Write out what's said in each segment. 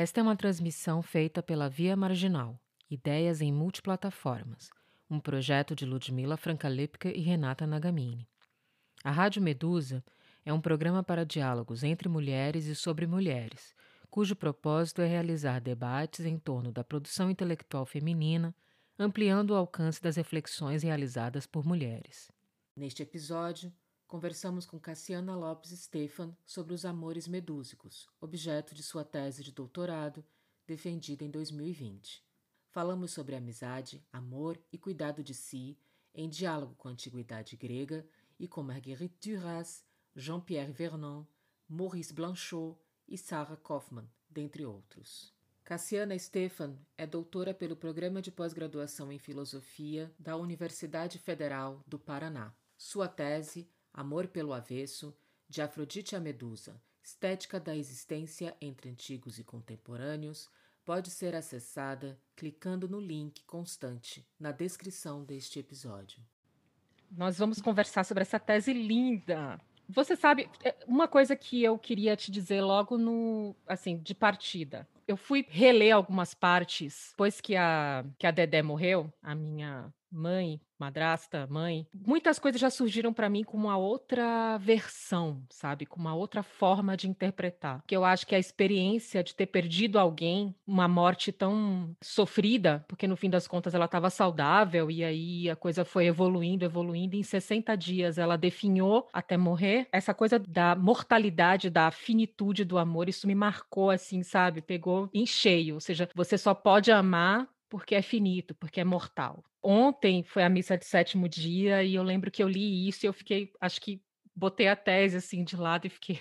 Esta é uma transmissão feita pela Via Marginal, Ideias em Multiplataformas, um projeto de Ludmila Frankalipka e Renata Nagamini. A Rádio Medusa é um programa para diálogos entre mulheres e sobre mulheres, cujo propósito é realizar debates em torno da produção intelectual feminina, ampliando o alcance das reflexões realizadas por mulheres. Neste episódio, conversamos com Cassiana Lopes Stefan sobre os amores medúsicos, objeto de sua tese de doutorado, defendida em 2020. Falamos sobre amizade, amor e cuidado de si, em diálogo com a antiguidade grega e com Marguerite Duras, Jean-Pierre Vernon, Maurice Blanchot e Sarah Kaufmann, dentre outros. Cassiana Stefan é doutora pelo Programa de Pós-Graduação em Filosofia da Universidade Federal do Paraná. Sua tese, Amor pelo Avesso, de Afrodite a Medusa, Estética da Existência entre Antigos e Contemporâneos, pode ser acessada clicando no link constante na descrição deste episódio. Nós vamos conversar sobre essa tese linda você sabe, é, uma coisa que eu queria te dizer logo no, assim, de partida. Eu fui reler algumas partes depois que a, que a Dedé morreu, a minha mãe, madrasta, mãe, muitas coisas já surgiram para mim com uma outra versão, sabe? Com uma outra forma de interpretar. Que eu acho que a experiência de ter perdido alguém, uma morte tão sofrida, porque no fim das contas ela estava saudável e aí a coisa foi evoluindo, evoluindo. Em 60 dias ela definhou até morrer. Essa coisa da mortalidade, da finitude do amor, isso me marcou assim, sabe? Pegou em cheio. Ou seja, você só pode amar porque é finito, porque é mortal. Ontem foi a missa de sétimo dia e eu lembro que eu li isso e eu fiquei, acho que botei a tese assim de lado e fiquei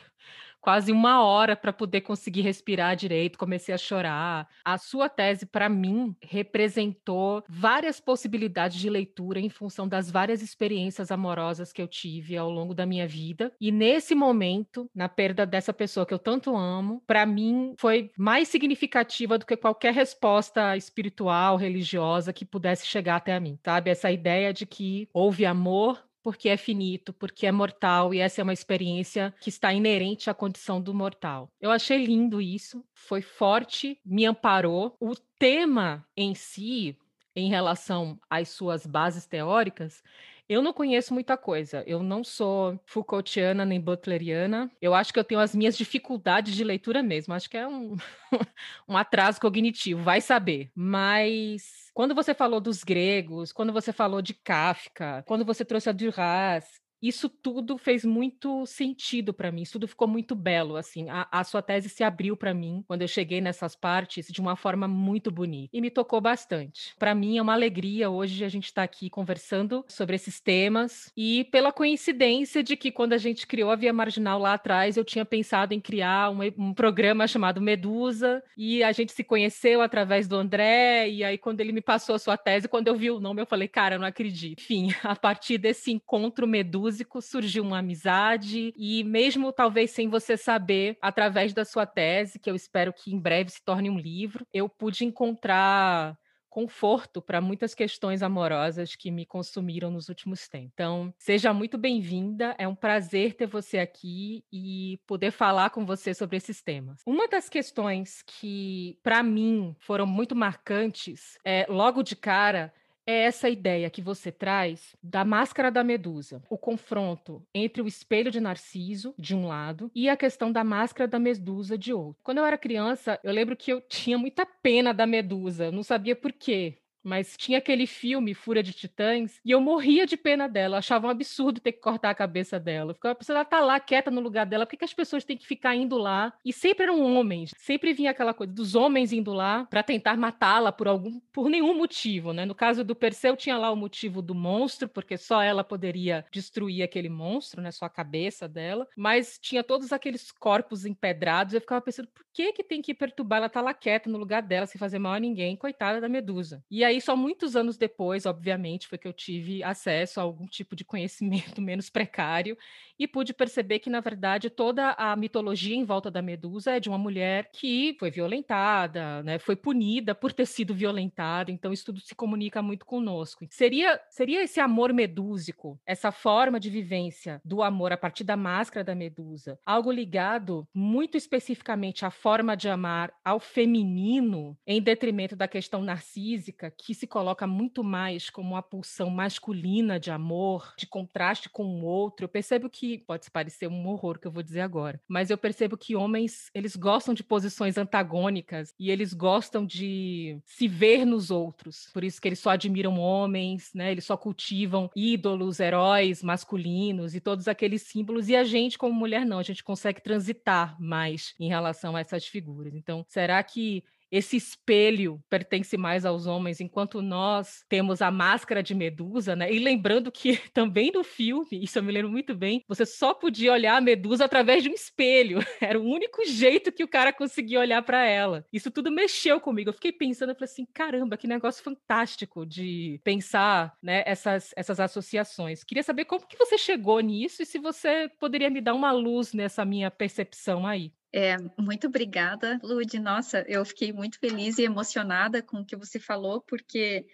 quase uma hora para poder conseguir respirar direito, comecei a chorar. A sua tese, para mim, representou várias possibilidades de leitura em função das várias experiências amorosas que eu tive ao longo da minha vida. E nesse momento, na perda dessa pessoa que eu tanto amo, para mim foi mais significativa do que qualquer resposta espiritual, religiosa que pudesse chegar até mim, sabe? Essa ideia de que houve amor porque é finito, porque é mortal e essa é uma experiência que está inerente à condição do mortal. Eu achei lindo isso, foi forte, me amparou. O tema em si, em relação às suas bases teóricas, eu não conheço muita coisa. Eu não sou Foucaultiana nem Butleriana. Eu acho que eu tenho as minhas dificuldades de leitura mesmo. Acho que é um, um atraso cognitivo, vai saber. Mas quando você falou dos gregos, quando você falou de Kafka, quando você trouxe a Duras, isso tudo fez muito sentido para mim, isso tudo ficou muito belo, assim, a, a sua tese se abriu para mim quando eu cheguei nessas partes de uma forma muito bonita e me tocou bastante. Para mim é uma alegria hoje a gente estar tá aqui conversando sobre esses temas e pela coincidência de que quando a gente criou a Via Marginal lá atrás, eu tinha pensado em criar um, um programa chamado Medusa e a gente se conheceu através do André e aí quando ele me passou a sua tese, quando eu vi o nome eu falei, cara, eu não acredito. Enfim, a partir desse encontro Medusa músico, surgiu uma amizade e mesmo talvez sem você saber, através da sua tese, que eu espero que em breve se torne um livro, eu pude encontrar conforto para muitas questões amorosas que me consumiram nos últimos tempos. Então, seja muito bem-vinda, é um prazer ter você aqui e poder falar com você sobre esses temas. Uma das questões que, para mim, foram muito marcantes, é, logo de cara, é essa ideia que você traz da máscara da medusa, o confronto entre o espelho de Narciso, de um lado, e a questão da máscara da medusa, de outro. Quando eu era criança, eu lembro que eu tinha muita pena da medusa, não sabia por quê mas tinha aquele filme Fúria de Titãs e eu morria de pena dela, eu achava um absurdo ter que cortar a cabeça dela. Eu ficava pensando, ela tá lá quieta no lugar dela, por que, que as pessoas têm que ficar indo lá? E sempre eram homens, sempre vinha aquela coisa dos homens indo lá para tentar matá-la por algum por nenhum motivo, né? No caso do Perseu tinha lá o motivo do monstro, porque só ela poderia destruir aquele monstro, né, só a cabeça dela, mas tinha todos aqueles corpos empedrados, eu ficava pensando, por que que tem que perturbar ela tá lá quieta no lugar dela sem fazer mal a ninguém, coitada da Medusa. E aí aí só muitos anos depois, obviamente, foi que eu tive acesso a algum tipo de conhecimento menos precário e pude perceber que, na verdade, toda a mitologia em volta da Medusa é de uma mulher que foi violentada, né, foi punida por ter sido violentada, então isso tudo se comunica muito conosco. Seria, seria esse amor medúsico, essa forma de vivência do amor a partir da máscara da Medusa, algo ligado muito especificamente à forma de amar ao feminino, em detrimento da questão narcísica, que se coloca muito mais como uma pulsão masculina de amor, de contraste com o outro. Eu percebo que pode parecer um horror que eu vou dizer agora, mas eu percebo que homens, eles gostam de posições antagônicas e eles gostam de se ver nos outros. Por isso que eles só admiram homens, né? Eles só cultivam ídolos, heróis masculinos e todos aqueles símbolos e a gente como mulher não, a gente consegue transitar mais em relação a essas figuras. Então, será que esse espelho pertence mais aos homens, enquanto nós temos a máscara de Medusa, né? E lembrando que também no filme, isso eu me lembro muito bem, você só podia olhar a Medusa através de um espelho. Era o único jeito que o cara conseguia olhar para ela. Isso tudo mexeu comigo. Eu fiquei pensando, eu falei assim, caramba, que negócio fantástico de pensar, né, essas, essas associações. Queria saber como que você chegou nisso e se você poderia me dar uma luz nessa minha percepção aí. É, muito obrigada, Lud. Nossa, eu fiquei muito feliz e emocionada com o que você falou, porque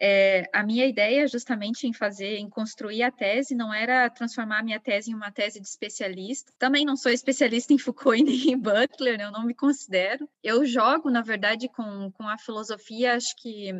é, a minha ideia justamente em fazer, em construir a tese, não era transformar a minha tese em uma tese de especialista. Também não sou especialista em Foucault e nem em Butler, eu não me considero. Eu jogo, na verdade, com, com a filosofia, acho que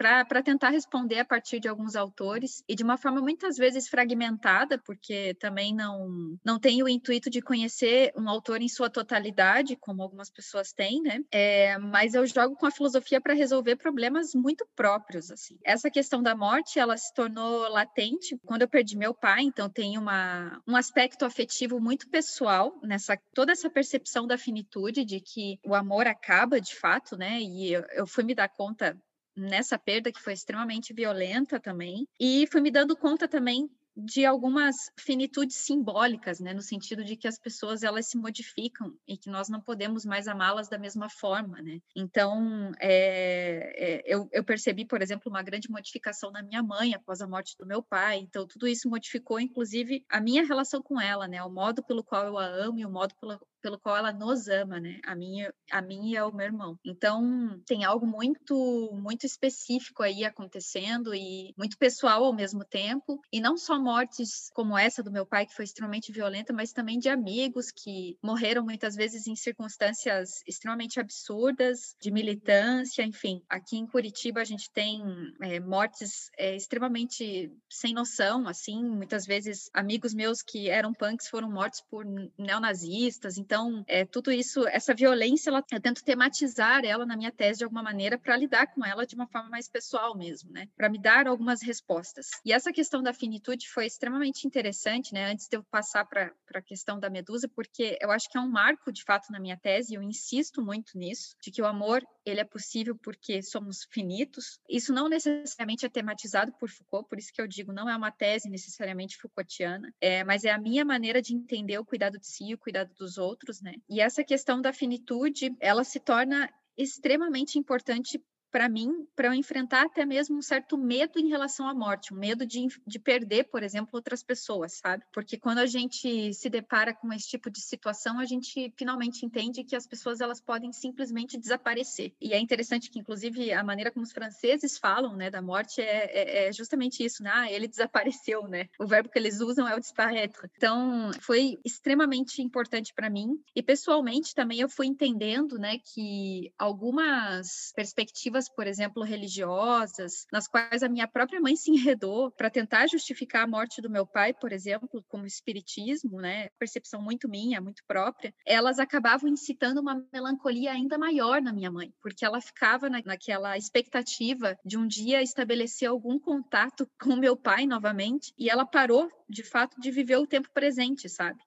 para tentar responder a partir de alguns autores e de uma forma muitas vezes fragmentada, porque também não, não tenho o intuito de conhecer um autor em sua totalidade, como algumas pessoas têm, né? É, mas eu jogo com a filosofia para resolver problemas muito próprios, assim. Essa questão da morte, ela se tornou latente quando eu perdi meu pai, então tem uma, um aspecto afetivo muito pessoal nessa toda essa percepção da finitude de que o amor acaba de fato, né? E eu, eu fui me dar conta nessa perda que foi extremamente violenta também. E fui me dando conta também de algumas finitudes simbólicas, né, no sentido de que as pessoas elas se modificam e que nós não podemos mais amá-las da mesma forma, né? Então, é, é, eu, eu, percebi, por exemplo, uma grande modificação na minha mãe após a morte do meu pai. Então, tudo isso modificou, inclusive, a minha relação com ela, né? O modo pelo qual eu a amo e o modo pelo, pelo qual ela nos ama, né? A minha, a minha e ao meu irmão. Então, tem algo muito, muito específico aí acontecendo e muito pessoal ao mesmo tempo. E não só mortes como essa do meu pai, que foi extremamente violenta, mas também de amigos que morreram muitas vezes em circunstâncias extremamente absurdas, de militância, enfim. Aqui em Curitiba a gente tem é, mortes é, extremamente sem noção, assim. Muitas vezes amigos meus que eram punks foram mortos por neonazistas. Então, é, tudo isso, essa violência, ela, eu tento tematizar ela na minha tese de alguma maneira para lidar com ela de uma forma mais pessoal mesmo, né? Para me dar algumas respostas. E essa questão da finitude foi extremamente interessante, né? Antes de eu passar para a questão da medusa, porque eu acho que é um marco de fato na minha tese, e eu insisto muito nisso, de que o amor ele é possível porque somos finitos. Isso não necessariamente é tematizado por Foucault, por isso que eu digo, não é uma tese necessariamente Foucaultiana, é, mas é a minha maneira de entender o cuidado de si e o cuidado dos outros né? E essa questão da finitude, ela se torna extremamente importante para mim, para eu enfrentar até mesmo um certo medo em relação à morte, um medo de, de perder, por exemplo, outras pessoas, sabe? Porque quando a gente se depara com esse tipo de situação, a gente finalmente entende que as pessoas elas podem simplesmente desaparecer. E é interessante que, inclusive, a maneira como os franceses falam, né, da morte é, é, é justamente isso, né? Ah, ele desapareceu, né? O verbo que eles usam é o disparaître. Então, foi extremamente importante para mim. E pessoalmente também eu fui entendendo, né, que algumas perspectivas por exemplo, religiosas, nas quais a minha própria mãe se enredou para tentar justificar a morte do meu pai, por exemplo, como espiritismo, né, percepção muito minha, muito própria, elas acabavam incitando uma melancolia ainda maior na minha mãe, porque ela ficava na, naquela expectativa de um dia estabelecer algum contato com meu pai novamente, e ela parou de fato de viver o tempo presente, sabe?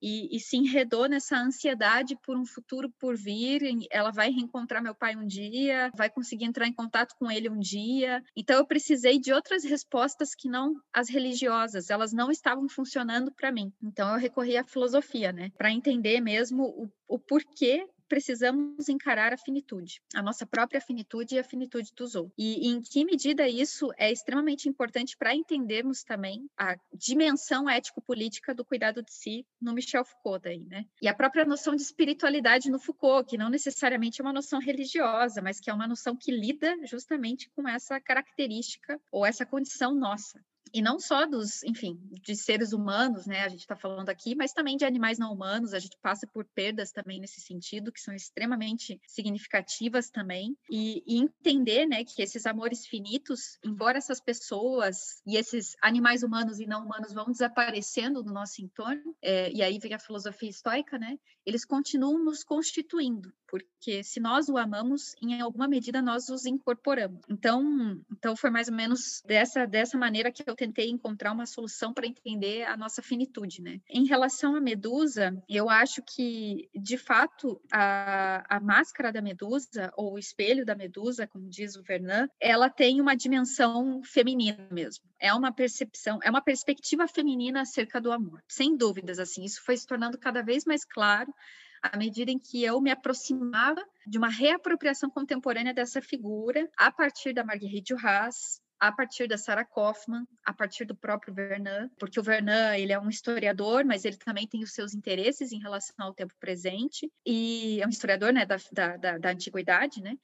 E, e, se enredou nessa ansiedade por um futuro por vir. Ela vai reencontrar meu pai um dia, vai conseguir entrar em contato com ele um dia. Então eu precisei de outras respostas que não as religiosas, elas não estavam funcionando para mim. Então eu recorri à filosofia, né, para entender mesmo o, o porquê precisamos encarar a finitude, a nossa própria finitude e a finitude dos outros. E, e em que medida isso é extremamente importante para entendermos também a dimensão ético-política do cuidado de si no Michel Foucault daí, né? E a própria noção de espiritualidade no Foucault, que não necessariamente é uma noção religiosa, mas que é uma noção que lida justamente com essa característica ou essa condição nossa e não só dos, enfim, de seres humanos, né? A gente está falando aqui, mas também de animais não humanos. A gente passa por perdas também nesse sentido, que são extremamente significativas também. E, e entender, né, que esses amores finitos, embora essas pessoas e esses animais humanos e não humanos vão desaparecendo do nosso entorno, é, e aí vem a filosofia estoica, né? Eles continuam nos constituindo, porque se nós o amamos, em alguma medida nós os incorporamos. Então, então foi mais ou menos dessa dessa maneira que eu tentei encontrar uma solução para entender a nossa finitude, né? Em relação à medusa, eu acho que, de fato, a, a máscara da medusa, ou o espelho da medusa, como diz o Vernon, ela tem uma dimensão feminina mesmo. É uma percepção, é uma perspectiva feminina acerca do amor. Sem dúvidas, assim, isso foi se tornando cada vez mais claro à medida em que eu me aproximava de uma reapropriação contemporânea dessa figura a partir da Marguerite Duras, a partir da Sarah Kaufman, a partir do próprio Vernon, porque o Vernon ele é um historiador, mas ele também tem os seus interesses em relação ao tempo presente, e é um historiador né, da, da, da antiguidade, né?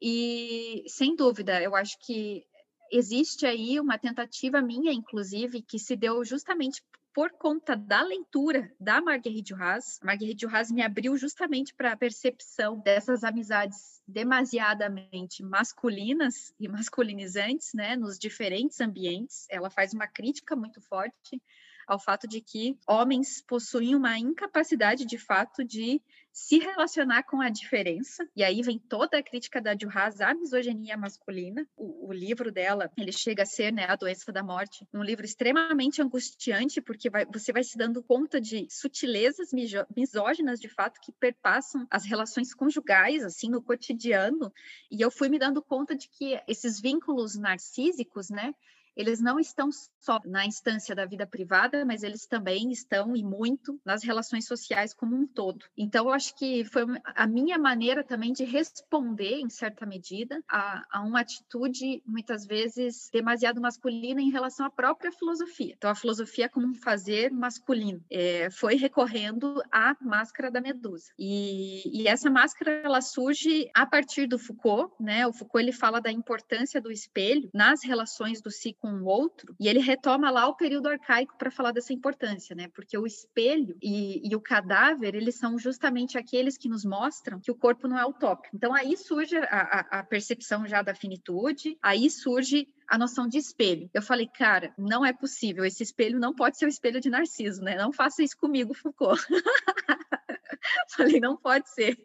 E, sem dúvida, eu acho que existe aí uma tentativa minha, inclusive, que se deu justamente por conta da leitura da Marguerite Duras. Marguerite Duras me abriu justamente para a percepção dessas amizades demasiadamente masculinas e masculinizantes, né, nos diferentes ambientes. Ela faz uma crítica muito forte ao fato de que homens possuem uma incapacidade de fato de se relacionar com a diferença. E aí vem toda a crítica da Duras à misoginia masculina. O, o, livro dela, ele chega a ser, né, A Doença da Morte, um livro extremamente angustiante, porque vai, você vai se dando conta de sutilezas misóginas, de fato, que perpassam as relações conjugais, assim, no cotidiano. E eu fui me dando conta de que esses vínculos narcísicos, né, eles não estão só na instância da vida privada, mas eles também estão e muito nas relações sociais como um todo. Então, eu acho que foi a minha maneira também de responder, em certa medida, a, a uma atitude muitas vezes demasiado masculina em relação à própria filosofia. Então, a filosofia como um fazer masculino é, foi recorrendo à máscara da medusa. E, e essa máscara ela surge a partir do Foucault, né? O Foucault ele fala da importância do espelho nas relações do si com o outro, e ele retoma lá o período arcaico para falar dessa importância, né? Porque o espelho e, e, o cadáver, eles são justamente aqueles que nos mostram que o corpo não é utópico. Então aí surge a, a, a percepção já da finitude, aí surge a noção de espelho. Eu falei, cara, não é possível, esse espelho não pode ser o espelho de Narciso, né? Não faça isso comigo, Foucault. falei, não pode ser.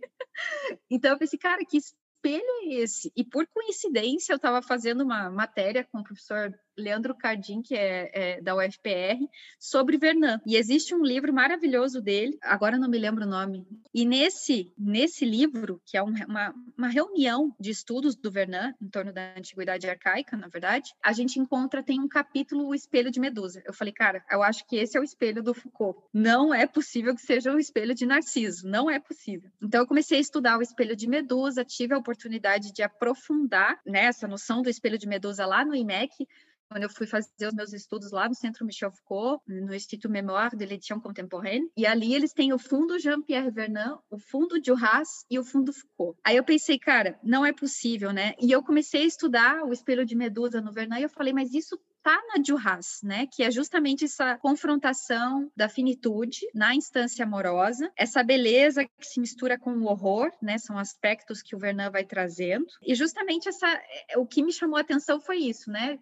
Então eu pensei, cara, que espelho é esse? E por coincidência, eu estava fazendo uma matéria com o professor Leandro Cardim, que é, é, da UFPR, sobre Vernon. E existe um livro maravilhoso dele, agora não me lembro o nome. E nesse, nesse livro, que é um, uma, uma reunião de estudos do Vernon, em torno da antiguidade arcaica, na verdade, a gente encontra, tem um capítulo, o espelho de Medusa. Eu falei, cara, eu acho que esse é o espelho do Foucault. Não é possível que seja o espelho de Narciso, não é possível. Então eu comecei a estudar o espelho de Medusa, tive a oportunidade de aprofundar né, essa noção do espelho de Medusa lá no IMEC, quando eu fui fazer os meus estudos lá no Centro Michel Foucault, no Instituto Mémoire de l'Édition Contemporaine, e ali eles têm o fundo Jean-Pierre Vernant, o fundo Duras e o fundo Foucault. Aí eu pensei, cara, não é possível, né? E eu comecei a estudar o espelho de Medusa no Vernant e eu falei, mas isso tá na Duras, né? Que é justamente essa confrontação da finitude na instância amorosa, essa beleza que se mistura com o horror, né? São aspectos que o Vernon vai trazendo. E justamente essa, é, o que me chamou a atenção foi isso, né?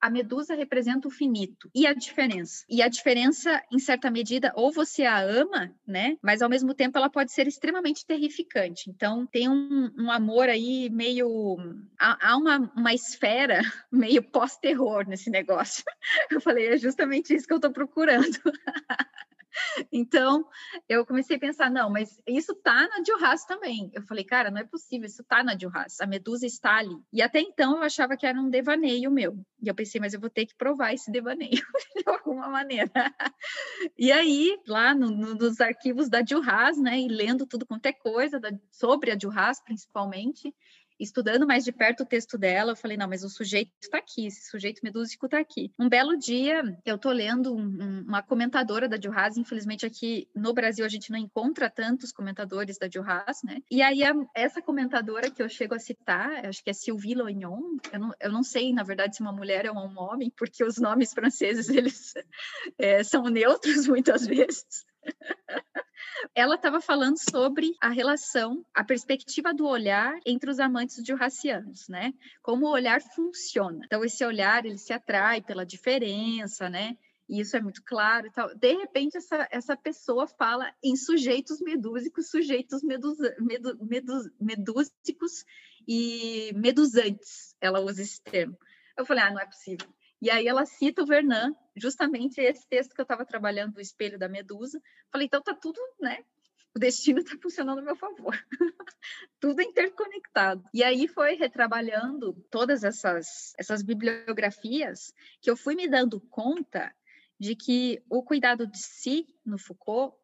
A medusa representa o finito e a diferença. E a diferença, em certa medida, ou você a ama, né? Mas ao mesmo tempo ela pode ser extremamente terrificante. Então tem um, um amor aí meio. Há, há uma, uma esfera meio pós-terror nesse negócio. Eu falei, é justamente isso que eu estou procurando. Então, eu comecei a pensar, não, mas isso tá na Duras também. Eu falei, cara, não é possível, isso tá na Duras. A medusa está ali. E até então eu achava que era um devaneio meu. E eu pensei, mas eu vou ter que provar esse devaneio de alguma maneira. E aí, lá no, no, nos arquivos da Duras, né, e lendo tudo quanto é coisa da, sobre a Duras, principalmente, estudando mais de perto o texto dela, eu falei, não, mas o sujeito está aqui, esse sujeito medúsico está aqui. Um belo dia, eu tô lendo um, um, uma comentadora da Juhaz, infelizmente aqui no Brasil a gente não encontra tantos comentadores da Juhaz, né? E aí a, essa comentadora que eu chego a citar, acho que é Sylvie Loignon, eu não, eu não sei, na verdade, se uma mulher ou um homem, porque os nomes franceses, eles é, são neutros muitas vezes. Ela estava falando sobre a relação, a perspectiva do olhar entre os amantes jurracianos, né? Como o olhar funciona. Então, esse olhar, ele se atrai pela diferença, né? E isso é muito claro e tal. De repente, essa, essa pessoa fala em sujeitos medúsicos, sujeitos medusa, medu, medu, medúsicos e medusantes. Ela usa esse termo. Eu falei, ah, não é possível. E aí ela cita o Vernon, justamente esse texto que eu estava trabalhando do espelho da Medusa. Falei, então tá tudo, né? O destino está funcionando a meu favor. tudo interconectado. E aí foi retrabalhando todas essas, essas bibliografias que eu fui me dando conta de que o cuidado de si no Foucault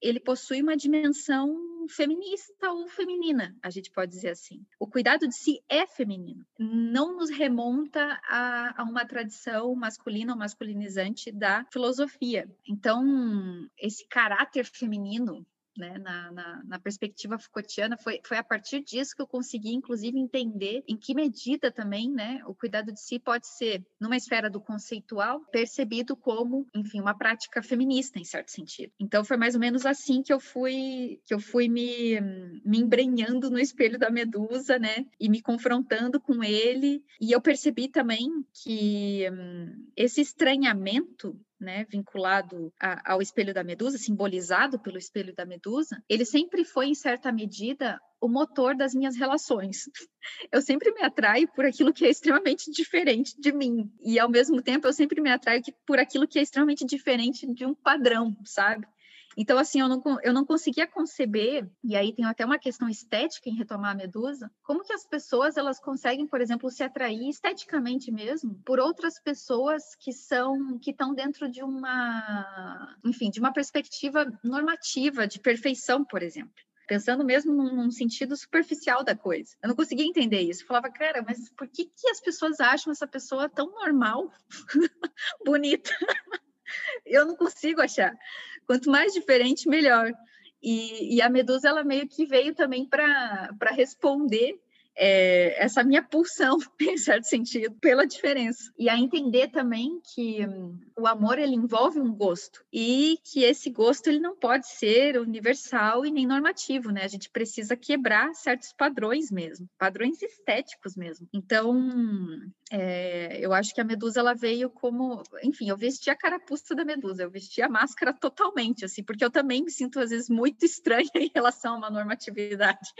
ele possui uma dimensão feminista ou feminina, a gente pode dizer assim. O cuidado de si é feminino, não nos remonta a, a uma tradição masculina ou masculinizante da filosofia. Então, esse caráter feminino né, na, na, na, perspectiva Foucaultiana, foi, foi a partir disso que eu consegui, inclusive, entender em que medida também né, o cuidado de si pode ser, numa esfera do conceitual, percebido como, enfim, uma prática feminista, em certo sentido. Então, foi mais ou menos assim que eu fui, que eu fui me, me embrenhando no espelho da Medusa, né, e me confrontando com ele, e eu percebi também que hum, esse estranhamento né, vinculado a, ao espelho da medusa, simbolizado pelo espelho da medusa, ele sempre foi, em certa medida, o motor das minhas relações. Eu sempre me atraio por aquilo que é extremamente diferente de mim. E, ao mesmo tempo, eu sempre me atraio por aquilo que é extremamente diferente de um padrão, sabe? Então, assim, eu não, eu não conseguia conceber, e aí tem até uma questão estética em retomar a Medusa, como que as pessoas, elas conseguem, por exemplo, se atrair esteticamente mesmo por outras pessoas que são, que estão dentro de uma, enfim, de uma perspectiva normativa, de perfeição, por exemplo pensando mesmo num, sentido superficial da coisa. Eu não conseguia entender isso. Eu falava, cara, mas por que, que as pessoas acham essa pessoa tão normal, bonita? Eu não consigo achar. Quanto mais diferente, melhor. E, e a Medusa, ela meio que veio também para responder é, essa minha pulsão, em certo sentido, pela diferença. E a entender também que hum, o amor ele envolve um gosto e que esse gosto ele não pode ser universal e nem normativo, né? A gente precisa quebrar certos padrões mesmo, padrões estéticos mesmo. Então, é, eu acho que a Medusa ela veio como, enfim, eu vesti a carapuça da Medusa, eu vesti a máscara totalmente, assim, porque eu também me sinto às vezes muito estranha em relação a uma normatividade.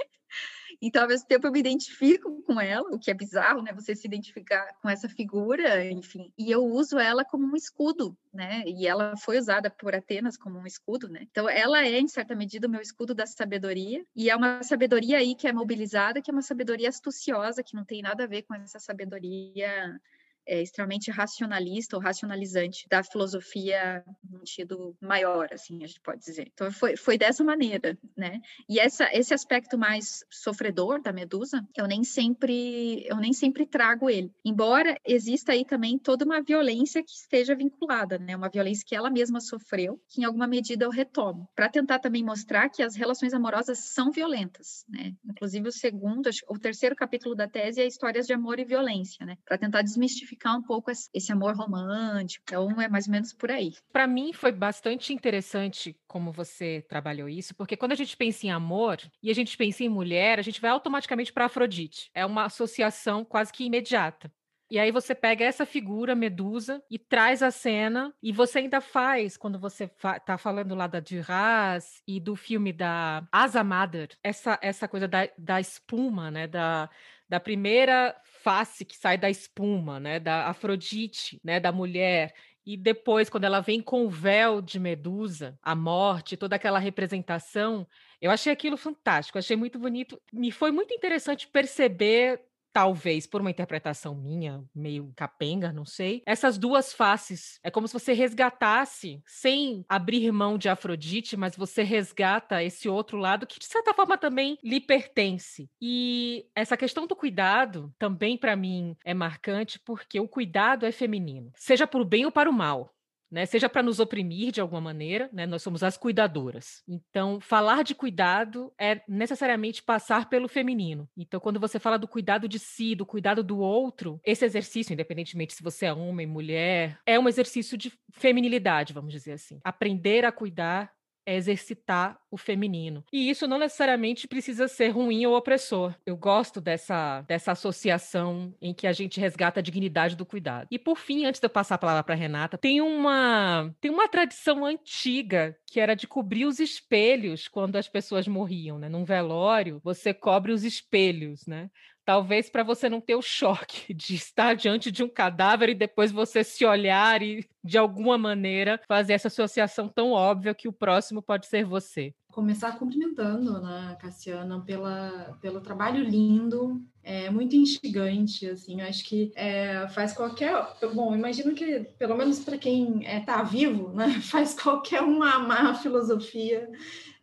Então, ao mesmo tempo, eu me identifico com ela, o que é bizarro, né? Você se identificar com essa figura, enfim. E eu uso ela como um escudo, né? E ela foi usada por Atenas como um escudo, né? Então, ela é, em certa medida, o meu escudo da sabedoria. E é uma sabedoria aí que é mobilizada, que é uma sabedoria astuciosa, que não tem nada a ver com essa sabedoria é, extremamente racionalista ou racionalizante da filosofia no sentido maior, assim, a gente pode dizer. Então, foi, foi dessa maneira, né? E essa, esse aspecto mais sofredor da Medusa, eu nem sempre eu nem sempre trago ele. Embora exista aí também toda uma violência que esteja vinculada, né? Uma violência que ela mesma sofreu, que em alguma medida eu retomo, para tentar também mostrar que as relações amorosas são violentas, né? Inclusive o segundo, o terceiro capítulo da tese é histórias de amor e violência, né? Para tentar desmistificar desmistificar um pouco esse amor romântico. Então, é mais ou menos por aí. Para mim, foi bastante interessante como você trabalhou isso, porque quando a gente pensa em amor e a gente pensa em mulher, a gente vai automaticamente para Afrodite. É uma associação quase que imediata. E aí você pega essa figura, Medusa, e traz a cena, e você ainda faz, quando você fa tá falando lá da Duras e do filme da Asa Mother, essa, essa coisa da, da espuma, né, da, da primeira face que sai da espuma, né, da Afrodite, né, da mulher, e depois, quando ela vem com o véu de Medusa, a morte, toda aquela representação, eu achei aquilo fantástico, achei muito bonito. Me foi muito interessante perceber talvez por uma interpretação minha, meio capenga, não sei, essas duas faces. É como se você resgatasse, sem abrir mão de Afrodite, mas você resgata esse outro lado que, de certa forma, também lhe pertence. E essa questão do cuidado também, para mim, é marcante porque o cuidado é feminino, seja para o bem ou para o mal né? Seja para nos oprimir de alguma maneira, né? Nós somos as cuidadoras. Então, falar de cuidado é necessariamente passar pelo feminino. Então, quando você fala do cuidado de si, do cuidado do outro, esse exercício, independentemente se você é homem, mulher, é um exercício de feminilidade, vamos dizer assim. Aprender a cuidar é exercitar o feminino. E isso não necessariamente precisa ser ruim ou opressor. Eu gosto dessa, dessa associação em que a gente resgata a dignidade do cuidado. E por fim, antes de eu passar a palavra para Renata, tem uma tem uma tradição antiga que era de cobrir os espelhos quando as pessoas morriam, né? Num velório, você cobre os espelhos, né? Talvez para você não ter o choque de estar diante de um cadáver e depois você se olhar e, de alguma maneira, fazer essa associação tão óbvia que o próximo pode ser você. Começar cumprimentando, né, Cassiana, pela, pelo trabalho lindo, é muito instigante, assim, acho que é, faz qualquer, bom, imagino que, pelo menos para quem está é, tá vivo, né, faz qualquer um amar a filosofia,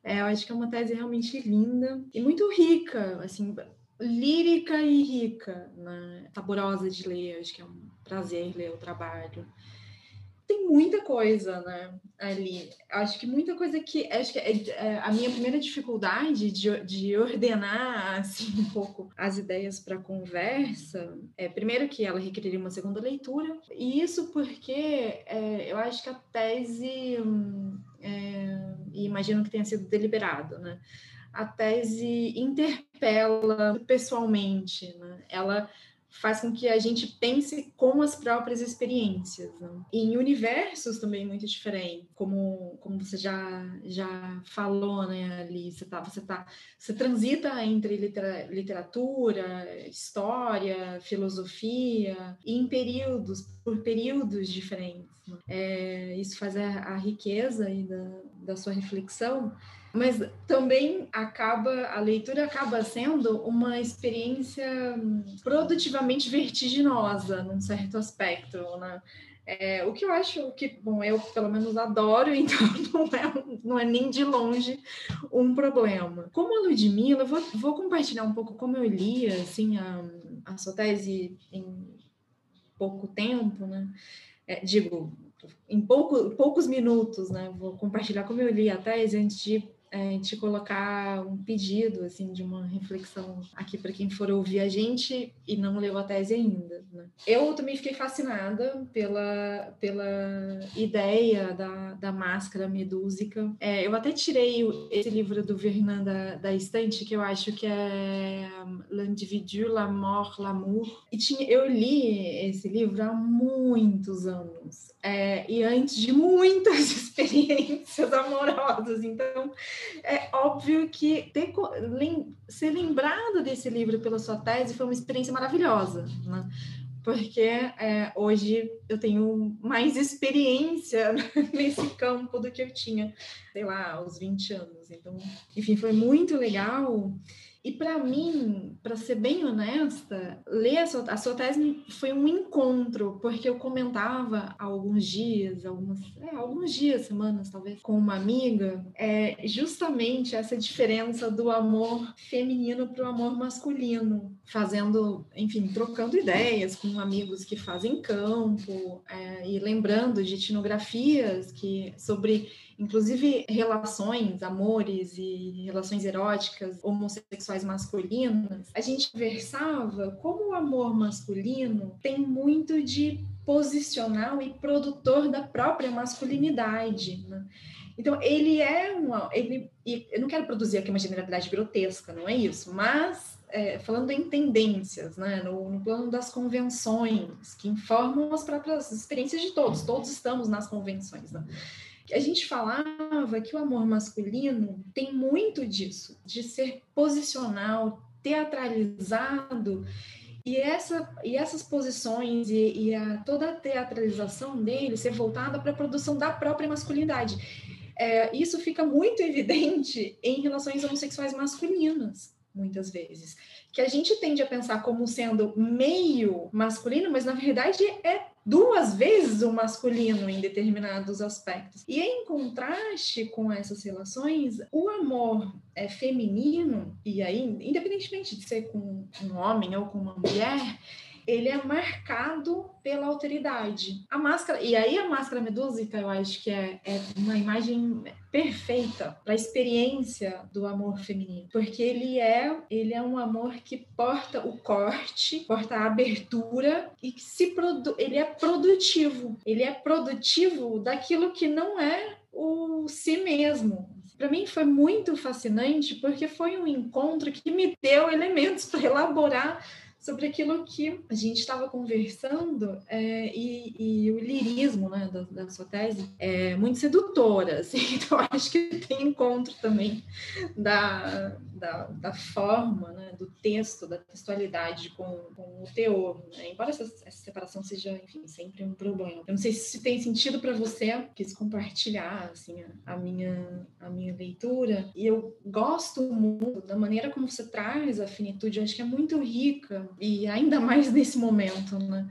é, eu acho que é uma tese realmente linda e muito rica, assim, lírica e rica, né? saborosa de ler, acho que é um prazer ler o trabalho. Tem muita coisa, né, ali. Acho que muita coisa que acho que é, é a minha primeira dificuldade de, de ordenar assim um pouco as ideias para conversa é primeiro que ela requeriria uma segunda leitura e isso porque é, eu acho que a tese é, e imagino que tenha sido deliberado, né? A tese interpela pessoalmente, né? ela faz com que a gente pense com as próprias experiências. Né? em universos também muito diferentes, como, como você já, já falou, né, ali, você, tá, você, tá, você transita entre litera, literatura, história, filosofia, em períodos, por períodos diferentes. Né? É, isso faz a, a riqueza da, da sua reflexão, mas também acaba a leitura acaba sendo uma experiência produtivamente vertiginosa num certo aspecto, né? É, o que eu acho que, bom, eu pelo menos adoro, então não é, não é nem de longe um problema. Como a Ludmilla, eu vou, vou compartilhar um pouco como eu li assim, a, a sua tese em pouco tempo, né? É, digo, em pouco, poucos minutos, né? Vou compartilhar como eu li a tese antes de é, te colocar um pedido assim de uma reflexão aqui para quem for ouvir a gente e não leu a tese ainda. Né? Eu também fiquei fascinada pela, pela ideia da, da máscara medúsica. É, eu até tirei esse livro do Vernan da, da estante que eu acho que é L'Individu, la mort, l'amour. E tinha, eu li esse livro há muitos anos é, e antes de muitas experiências amorosas. Então, é óbvio que ter, ser lembrado desse livro pela sua tese foi uma experiência maravilhosa, né? Porque é, hoje eu tenho mais experiência nesse campo do que eu tinha, sei lá, aos 20 anos. Então, enfim, foi muito legal. E para mim, para ser bem honesta, ler a sua, a sua, tese foi um encontro, porque eu comentava há alguns dias, algumas, é, alguns dias, semanas talvez, com uma amiga, é, justamente essa diferença do amor feminino para o amor masculino, fazendo, enfim, trocando ideias com amigos que fazem campo é, e lembrando de etnografias que sobre inclusive relações, amores e relações eróticas homossexuais masculinas, a gente conversava como o amor masculino tem muito de posicional e produtor da própria masculinidade. Né? Então, ele é uma. Ele, eu não quero produzir aqui uma generalidade grotesca, não é isso, mas é, falando em tendências, né, no, no, plano das convenções, que informam as próprias experiências de todos, todos estamos nas convenções. Né? A gente falava que o amor masculino tem muito disso, de ser posicional, teatralizado E, essa, e essas posições e, e a, toda a teatralização dele ser voltada para a produção da própria masculinidade. É, isso fica muito evidente em relações homossexuais masculinas, muitas vezes que a gente tende a pensar como sendo meio masculino, mas na verdade é duas vezes o masculino em determinados aspectos. E em contraste com essas relações, o amor é feminino, e aí, independentemente de ser com um homem ou com uma mulher, ele é marcado pela autoridade. A máscara, e aí a máscara medúsica, eu acho que é, é uma imagem perfeita para a experiência do amor feminino, porque ele é, ele é um amor que porta o corte, porta a abertura e que se produ ele é produtivo. Ele é produtivo daquilo que não é o si mesmo, para mim foi muito fascinante porque foi um encontro que me deu elementos para elaborar sobre aquilo que a gente estava conversando é, e, e, o lirismo né, da, da, sua tese é muito sedutora, assim, então acho que tem encontro também da, da, da forma, né, do texto, da textualidade com, com o teor, né? embora essa, essa, separação seja, enfim, sempre um problema. Eu não sei se tem sentido para você, quis compartilhar, assim, a, a, minha, a minha leitura, e eu gosto muito da maneira como você traz a finitude, eu acho que é muito rica, e ainda mais nesse momento, né?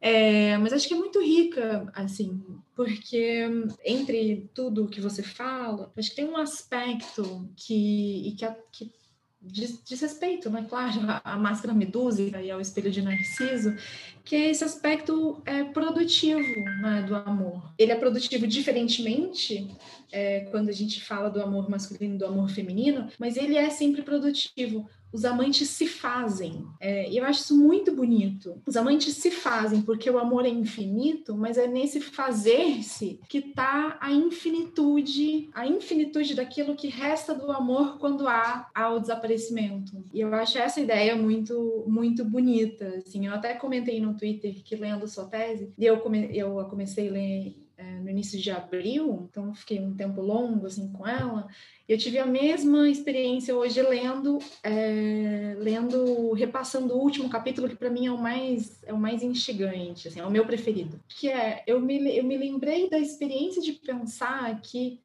É, mas acho que é muito rica, assim, porque entre tudo que você fala, acho que tem um aspecto que, que, que diz, diz, respeito, né? Claro, a máscara medusa e ao espelho de Narciso, que é esse aspecto é, produtivo né, do amor. Ele é produtivo diferentemente é, quando a gente fala do amor masculino e do amor feminino, mas ele é sempre produtivo os amantes se fazem. É, e eu acho isso muito bonito. Os amantes se fazem porque o amor é infinito, mas é nesse fazer-se que está a infinitude, a infinitude daquilo que resta do amor quando há, há o desaparecimento. E eu acho essa ideia muito, muito bonita. Assim, eu até comentei no Twitter que lendo sua tese, e eu, come, eu comecei a ler é, no início de abril, então fiquei um tempo longo assim com ela. Eu tive a mesma experiência hoje lendo, é, lendo, repassando o último capítulo que para mim é o mais é o mais instigante, assim, é o meu preferido, que é eu me eu me lembrei da experiência de pensar que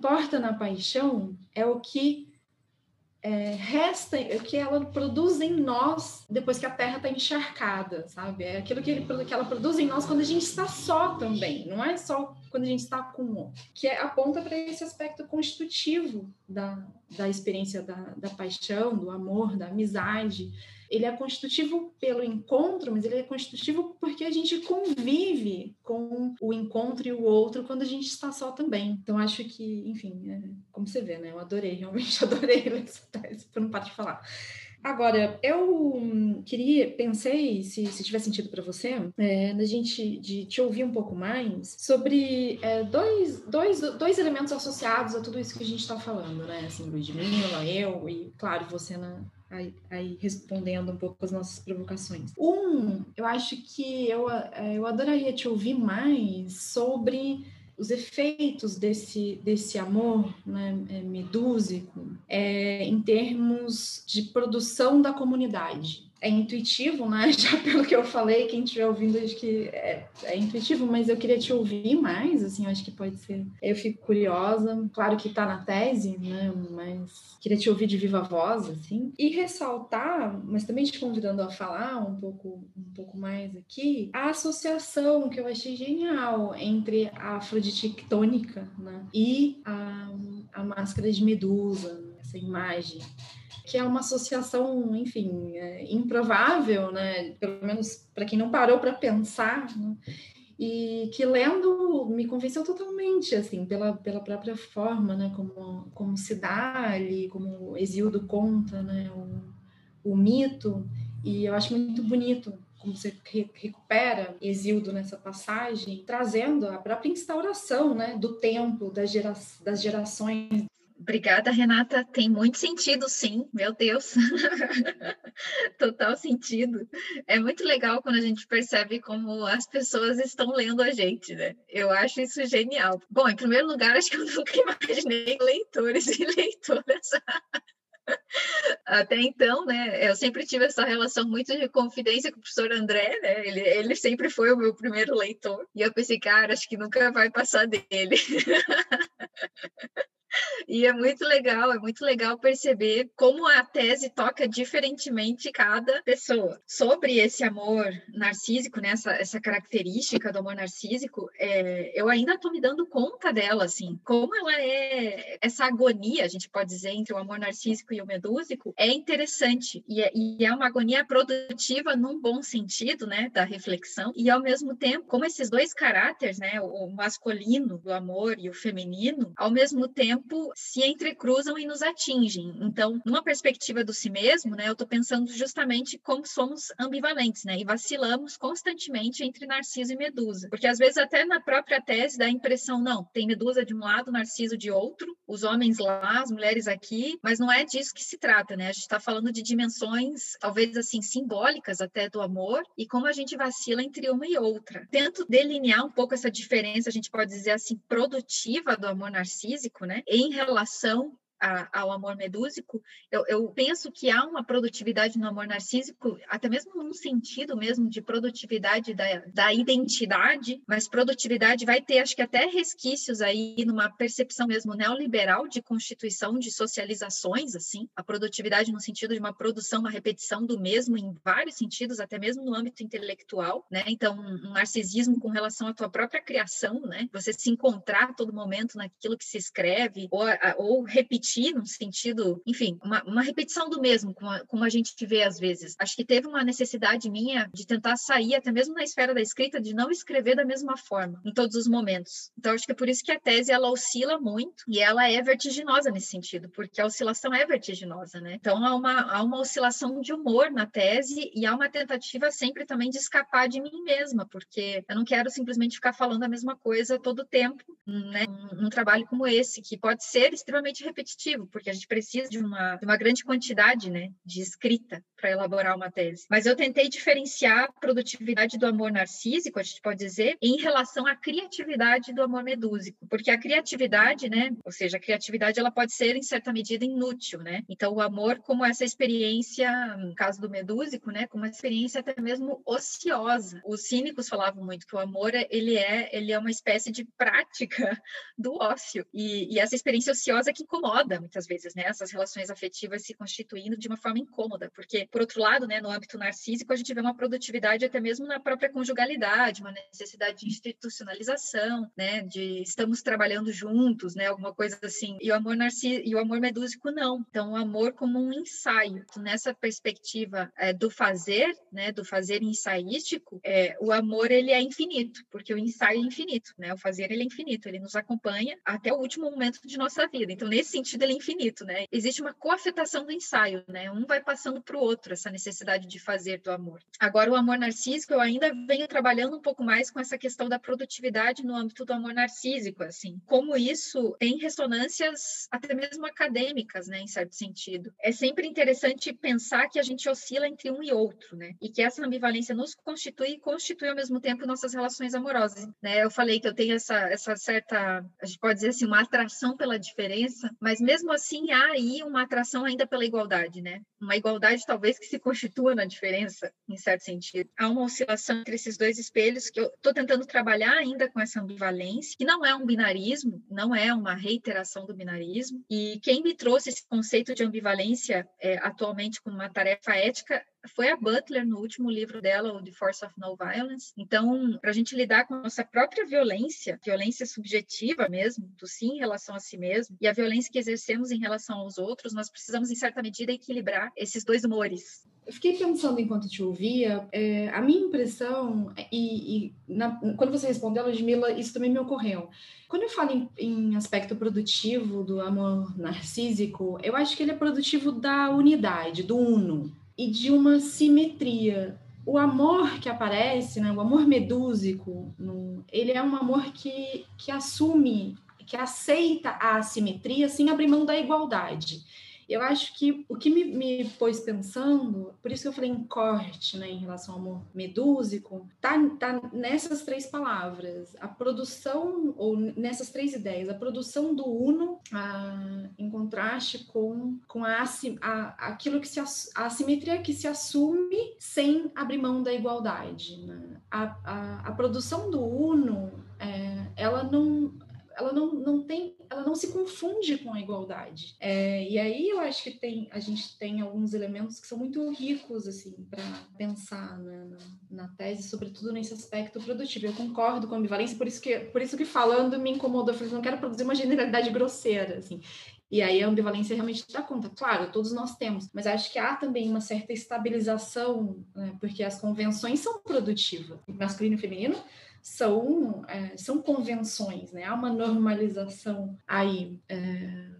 porta na paixão é o que é, resta, o que ela produz em nós depois que a Terra está encharcada, sabe? É aquilo que, ele, que ela produz em nós quando a gente está só também, não é só quando a gente está com o que é, aponta para esse aspecto constitutivo da, da experiência da, da paixão, do amor, da amizade, ele é constitutivo pelo encontro, mas ele é constitutivo porque a gente convive com o encontro e o outro quando a gente está só também. Então, acho que, enfim, é, como você vê, né? Eu adorei, realmente adorei essa tese, por não parar de falar. Agora, eu queria, pensei, se, se tiver sentido para você, é, gente de te ouvir um pouco mais sobre é, dois, dois, dois elementos associados a tudo isso que a gente está falando, né? Assim, Ludmilla, eu e, claro, você na, aí, aí, respondendo um pouco as nossas provocações. Um, eu acho que eu, é, eu adoraria te ouvir mais sobre os efeitos desse, desse amor né, é, medúsico é, em termos de produção da comunidade é intuitivo, né? Já pelo que eu falei, quem estiver ouvindo, acho que é, é, intuitivo, mas eu queria te ouvir mais, assim, acho que pode ser. Eu fico curiosa, claro que está na tese, né? Mas queria te ouvir de viva voz, assim. E ressaltar, mas também te convidando a falar um pouco, um pouco mais aqui, a associação que eu achei genial entre a afrodite tônica, né? E a, a máscara de medusa, essa imagem que é uma associação, enfim, é, improvável, né? Pelo menos para quem não parou para pensar, né? e que lendo me convenceu totalmente, assim, pela, pela própria forma, né? Como, como se dá ali, como Exildo conta, né? O, o mito, e eu acho muito bonito como você recupera Exildo nessa passagem, trazendo a própria instauração né, do tempo, das, gera das gerações Obrigada, Renata. Tem muito sentido, sim. Meu Deus. Total sentido. É muito legal quando a gente percebe como as pessoas estão lendo a gente, né? Eu acho isso genial. Bom, em primeiro lugar, acho que eu nunca imaginei leitores e leitoras até então, né, eu sempre tive essa relação muito de confidência com o professor André, né, ele, ele sempre foi o meu primeiro leitor, e eu pensei, cara, acho que nunca vai passar dele. E é muito legal, é muito legal perceber como a tese toca diferentemente cada pessoa. Sobre esse amor narcísico, né, essa, essa característica do amor narcísico, é, eu ainda estou me dando conta dela, assim, como ela é, essa agonia, a gente pode dizer, entre o amor narcísico e o medúsico, é interessante, e é, e é uma agonia produtiva num bom sentido, né, da reflexão, e ao mesmo tempo, como esses dois caráteres, né, o masculino do amor e o feminino, ao mesmo tempo tempo se entrecruzam e nos atingem. Então, numa perspectiva do si mesmo, né, eu estou pensando justamente como somos ambivalentes, né, e vacilamos constantemente entre Narciso e Medusa, porque às vezes até na própria tese dá a impressão, não, tem Medusa de um lado, Narciso de outro, os homens lá, as mulheres aqui, mas não é disso que se trata, né? A gente está falando de dimensões, talvez assim, simbólicas até do amor, e como a gente vacila entre uma e outra. Tento delinear um pouco essa diferença, a gente pode dizer assim, produtiva do amor narcísico, né? Em relação a, ao amor medúsico, eu, eu, penso que há uma produtividade no amor narcísico, até mesmo num sentido mesmo de produtividade da, da identidade, mas produtividade vai ter, acho que até resquícios aí numa percepção mesmo neoliberal de constituição de socializações, assim, a produtividade no sentido de uma produção, uma repetição do mesmo em vários sentidos, até mesmo no âmbito intelectual, né? Então, um narcisismo com relação à tua própria criação, né? Você se encontrar a todo momento naquilo que se escreve, ou, ou repetir repetir no sentido, enfim, uma, uma repetição do mesmo, como a, como a gente vê às vezes. Acho que teve uma necessidade minha de tentar sair, até mesmo na esfera da escrita, de não escrever da mesma forma em todos os momentos. Então, acho que é por isso que a tese ela oscila muito e ela é vertiginosa nesse sentido, porque a oscilação é vertiginosa, né? Então, há uma, há uma oscilação de humor na tese e há uma tentativa sempre também de escapar de mim mesma, porque eu não quero simplesmente ficar falando a mesma coisa todo o tempo, né? Um, um trabalho como esse, que pode ser extremamente repetitivo porque a gente precisa de uma, de uma grande quantidade né, de escrita para elaborar uma tese. Mas eu tentei diferenciar a produtividade do amor narcísico, a gente pode dizer, em relação à criatividade do amor medúsico, porque a criatividade, né, ou seja, a criatividade ela pode ser em certa medida inútil, né? Então o amor como essa experiência, no caso do medúsico, né, como uma experiência até mesmo ociosa. Os cínicos falavam muito que o amor ele é ele é uma espécie de prática do ócio e, e essa experiência ociosa que incomoda incômoda muitas vezes, né? Essas relações afetivas se constituindo de uma forma incômoda, porque por outro lado, né, no âmbito narcísico, a gente vê uma produtividade até mesmo na própria conjugalidade, uma necessidade de institucionalização, né, de estamos trabalhando juntos, né, alguma coisa assim. E o amor narcísico e o amor medúsico não. Então, o amor como um ensaio. Então, nessa perspectiva é, do fazer, né, do fazer ensaístico, é, o amor ele é infinito, porque o ensaio é infinito, né? O fazer ele é infinito, ele nos acompanha até o último momento de nossa vida. Então, nesse sentido sentido ele é infinito, né? Existe uma coafetação do ensaio, né? Um vai passando para o outro, essa necessidade de fazer do amor. Agora, o amor narcísico, eu ainda venho trabalhando um pouco mais com essa questão da produtividade no âmbito do amor narcísico, assim. Como isso tem ressonâncias até mesmo acadêmicas, né? Em certo sentido. É sempre interessante pensar que a gente oscila entre um e outro, né? E que essa ambivalência nos constitui e constitui ao mesmo tempo nossas relações amorosas, né? Eu falei que eu tenho essa, essa certa, a gente pode dizer assim, uma atração pela diferença, mas mesmo assim há aí uma atração ainda pela igualdade, né? Uma igualdade talvez que se constitua na diferença, em certo sentido. Há uma oscilação entre esses dois espelhos que eu estou tentando trabalhar ainda com essa ambivalência, que não é um binarismo, não é uma reiteração do binarismo. E quem me trouxe esse conceito de ambivalência é, atualmente como uma tarefa ética foi a Butler no último livro dela, o The Force of No Violence. Então, para a gente lidar com a nossa própria violência, violência subjetiva mesmo, do sim em relação a si mesmo, e a violência que exercemos em relação aos outros, nós precisamos, em certa medida, equilibrar esses dois humores. Eu fiquei pensando enquanto te ouvia, é, a minha impressão, e, e na, quando você respondeu, Ludmilla, isso também me ocorreu. Quando eu falo em, em, aspecto produtivo do amor narcísico, eu acho que ele é produtivo da unidade, do uno e de uma simetria. O amor que aparece, né, o amor medúsico, no, ele é um amor que, que assume, que aceita a assimetria sem abrir mão da igualdade. Eu acho que o que me, me pôs pensando, por isso que eu falei em corte, né, em relação ao amor medúsico, tá, tá nessas três palavras. A produção, ou nessas três ideias, a produção do uno a, em contraste com, com a, a, aquilo que se, a assimetria que se assume sem abrir mão da igualdade. Né? A, a, a produção do uno, é, ela não ela não, não tem, ela não se confunde com a igualdade. É, e aí eu acho que tem, a gente tem alguns elementos que são muito ricos assim para pensar né, na, na, tese, sobretudo nesse aspecto produtivo. Eu concordo com a ambivalência, por isso que, por isso que falando me incomodou, eu falei, não quero produzir uma generalidade grosseira, assim. E aí a ambivalência realmente dá conta. Claro, todos nós temos, mas acho que há também uma certa estabilização, né, porque as convenções são produtivas, masculino e feminino, são, é, são convenções, né? Há uma normalização aí. É,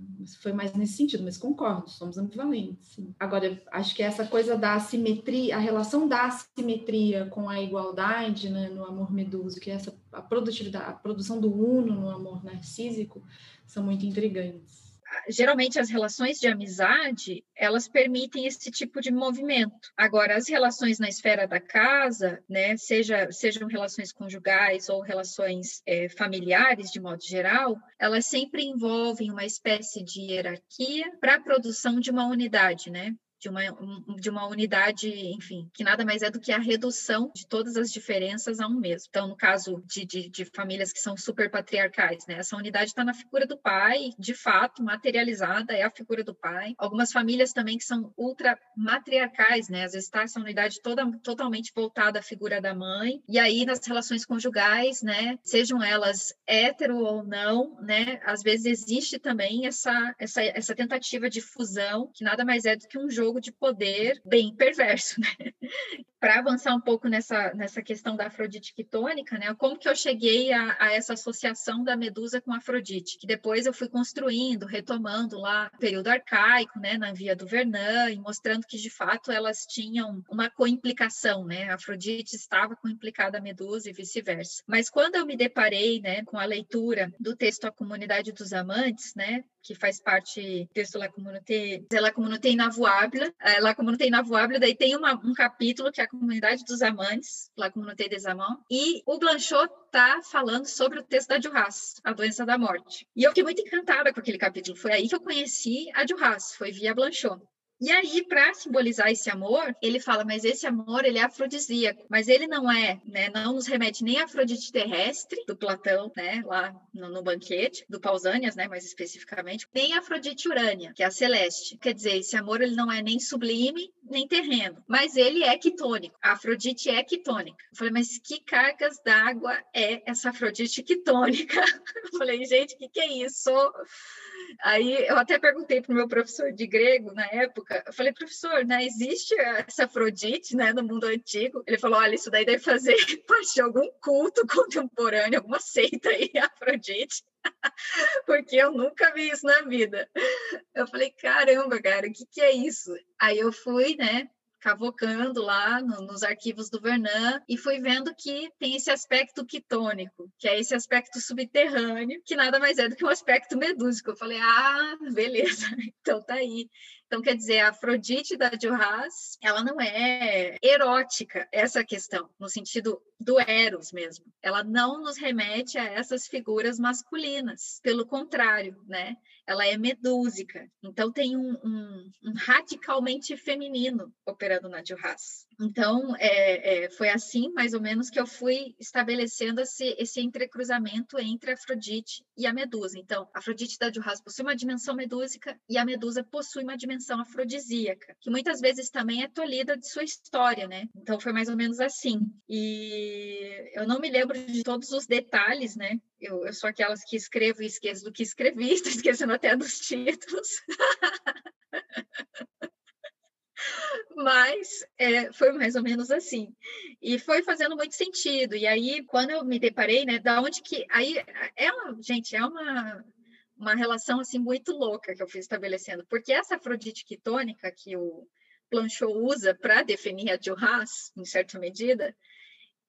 foi mais nesse sentido, mas concordo, somos ambivalentes. Sim. Agora, acho que essa coisa da assimetria, a relação da assimetria com a igualdade né, no amor meduso, que é essa a produtividade, a produção do uno no amor narcísico, são muito intrigantes geralmente as relações de amizade, elas permitem esse tipo de movimento. Agora, as relações na esfera da casa, né, seja, sejam relações conjugais ou relações é, familiares, de modo geral, elas sempre envolvem uma espécie de hierarquia para a produção de uma unidade, né? De uma, de uma unidade, enfim, que nada mais é do que a redução de todas as diferenças a um mesmo. Então, no caso de, de, de famílias que são super patriarcais, né, essa unidade está na figura do pai, de fato, materializada, é a figura do pai. Algumas famílias também que são ultra matriarcais, né, às vezes está essa unidade toda totalmente voltada à figura da mãe. E aí, nas relações conjugais, né, sejam elas hétero ou não, né, às vezes existe também essa, essa, essa tentativa de fusão, que nada mais é do que um jogo jogo de poder bem perverso, né? Para avançar um pouco nessa, nessa questão da Afrodite quitônica, né? Como que eu cheguei a, a, essa associação da Medusa com Afrodite? Que depois eu fui construindo, retomando lá período arcaico, né? Na via do Vernan, e mostrando que de fato elas tinham uma coimplicação, né? A Afrodite estava coimplicada a Medusa e vice-versa. Mas quando eu me deparei, né, com a leitura do texto A Comunidade dos Amantes, né? Que faz parte do texto La Communauté, La Communauté Inavouable, é, La Communauté Inavouable, daí tem uma, um capítulo que é a Comunidade dos Amantes, La Communauté des Amants, e o Blanchot tá falando sobre o texto da Duras, A Doença da Morte. E eu fiquei muito encantada com aquele capítulo. Foi aí que eu conheci a Duras, foi via Blanchot. E aí, para simbolizar esse amor, ele fala, mas esse amor, ele é afrodisíaco, mas ele não é, né, não nos remete nem a Afrodite terrestre, do Platão, né, lá no, no banquete, do Pausanias, né, mais especificamente, nem a Afrodite urânia, que é a celeste. Quer dizer, esse amor, ele não é nem sublime, nem terreno, mas ele é quitônico. A Afrodite é quitônica. Eu falei, mas que cargas d'água é essa Afrodite quitônica? Eu falei, gente, o que, que é isso? Aí eu até perguntei para o meu professor de grego na época, eu falei, professor, né, existe essa Afrodite né, no mundo antigo? Ele falou, olha, isso daí deve fazer parte de algum culto contemporâneo, alguma seita aí, Afrodite. Porque eu nunca vi isso na vida. Eu falei, caramba, cara, o que, que é isso? Aí eu fui, né, cavocando lá no, nos arquivos do Vernan e fui vendo que tem esse aspecto quitônico, que é esse aspecto subterrâneo, que nada mais é do que um aspecto medúsico. Eu falei, ah, beleza, então tá aí. Então, quer dizer, a Afrodite da Duras, ela não é erótica, essa questão, no sentido do Eros mesmo. Ela não nos remete a essas figuras masculinas. Pelo contrário, né? Ela é medúsica. Então, tem um, um, um radicalmente feminino operando na Duras. Então, é, é, foi assim, mais ou menos, que eu fui estabelecendo esse, esse entrecruzamento entre Afrodite e a Medusa. Então, Afrodite da Duras possui uma dimensão medúsica e a Medusa possui uma dimensão afrodisíaca, que muitas vezes também é tolhida de sua história, né? Então, foi mais ou menos assim. E eu não me lembro de todos os detalhes, né? Eu, eu sou aquelas que escrevo e esqueço do que escrevi, estou esquecendo até dos títulos. mas é, foi mais ou menos assim. E foi fazendo muito sentido. E aí, quando eu me deparei, né, da onde que. Aí, é uma, gente, é uma, uma relação assim muito louca que eu fui estabelecendo, porque essa Afrodite quitônica que o Planchot usa para definir a Duras, em certa medida,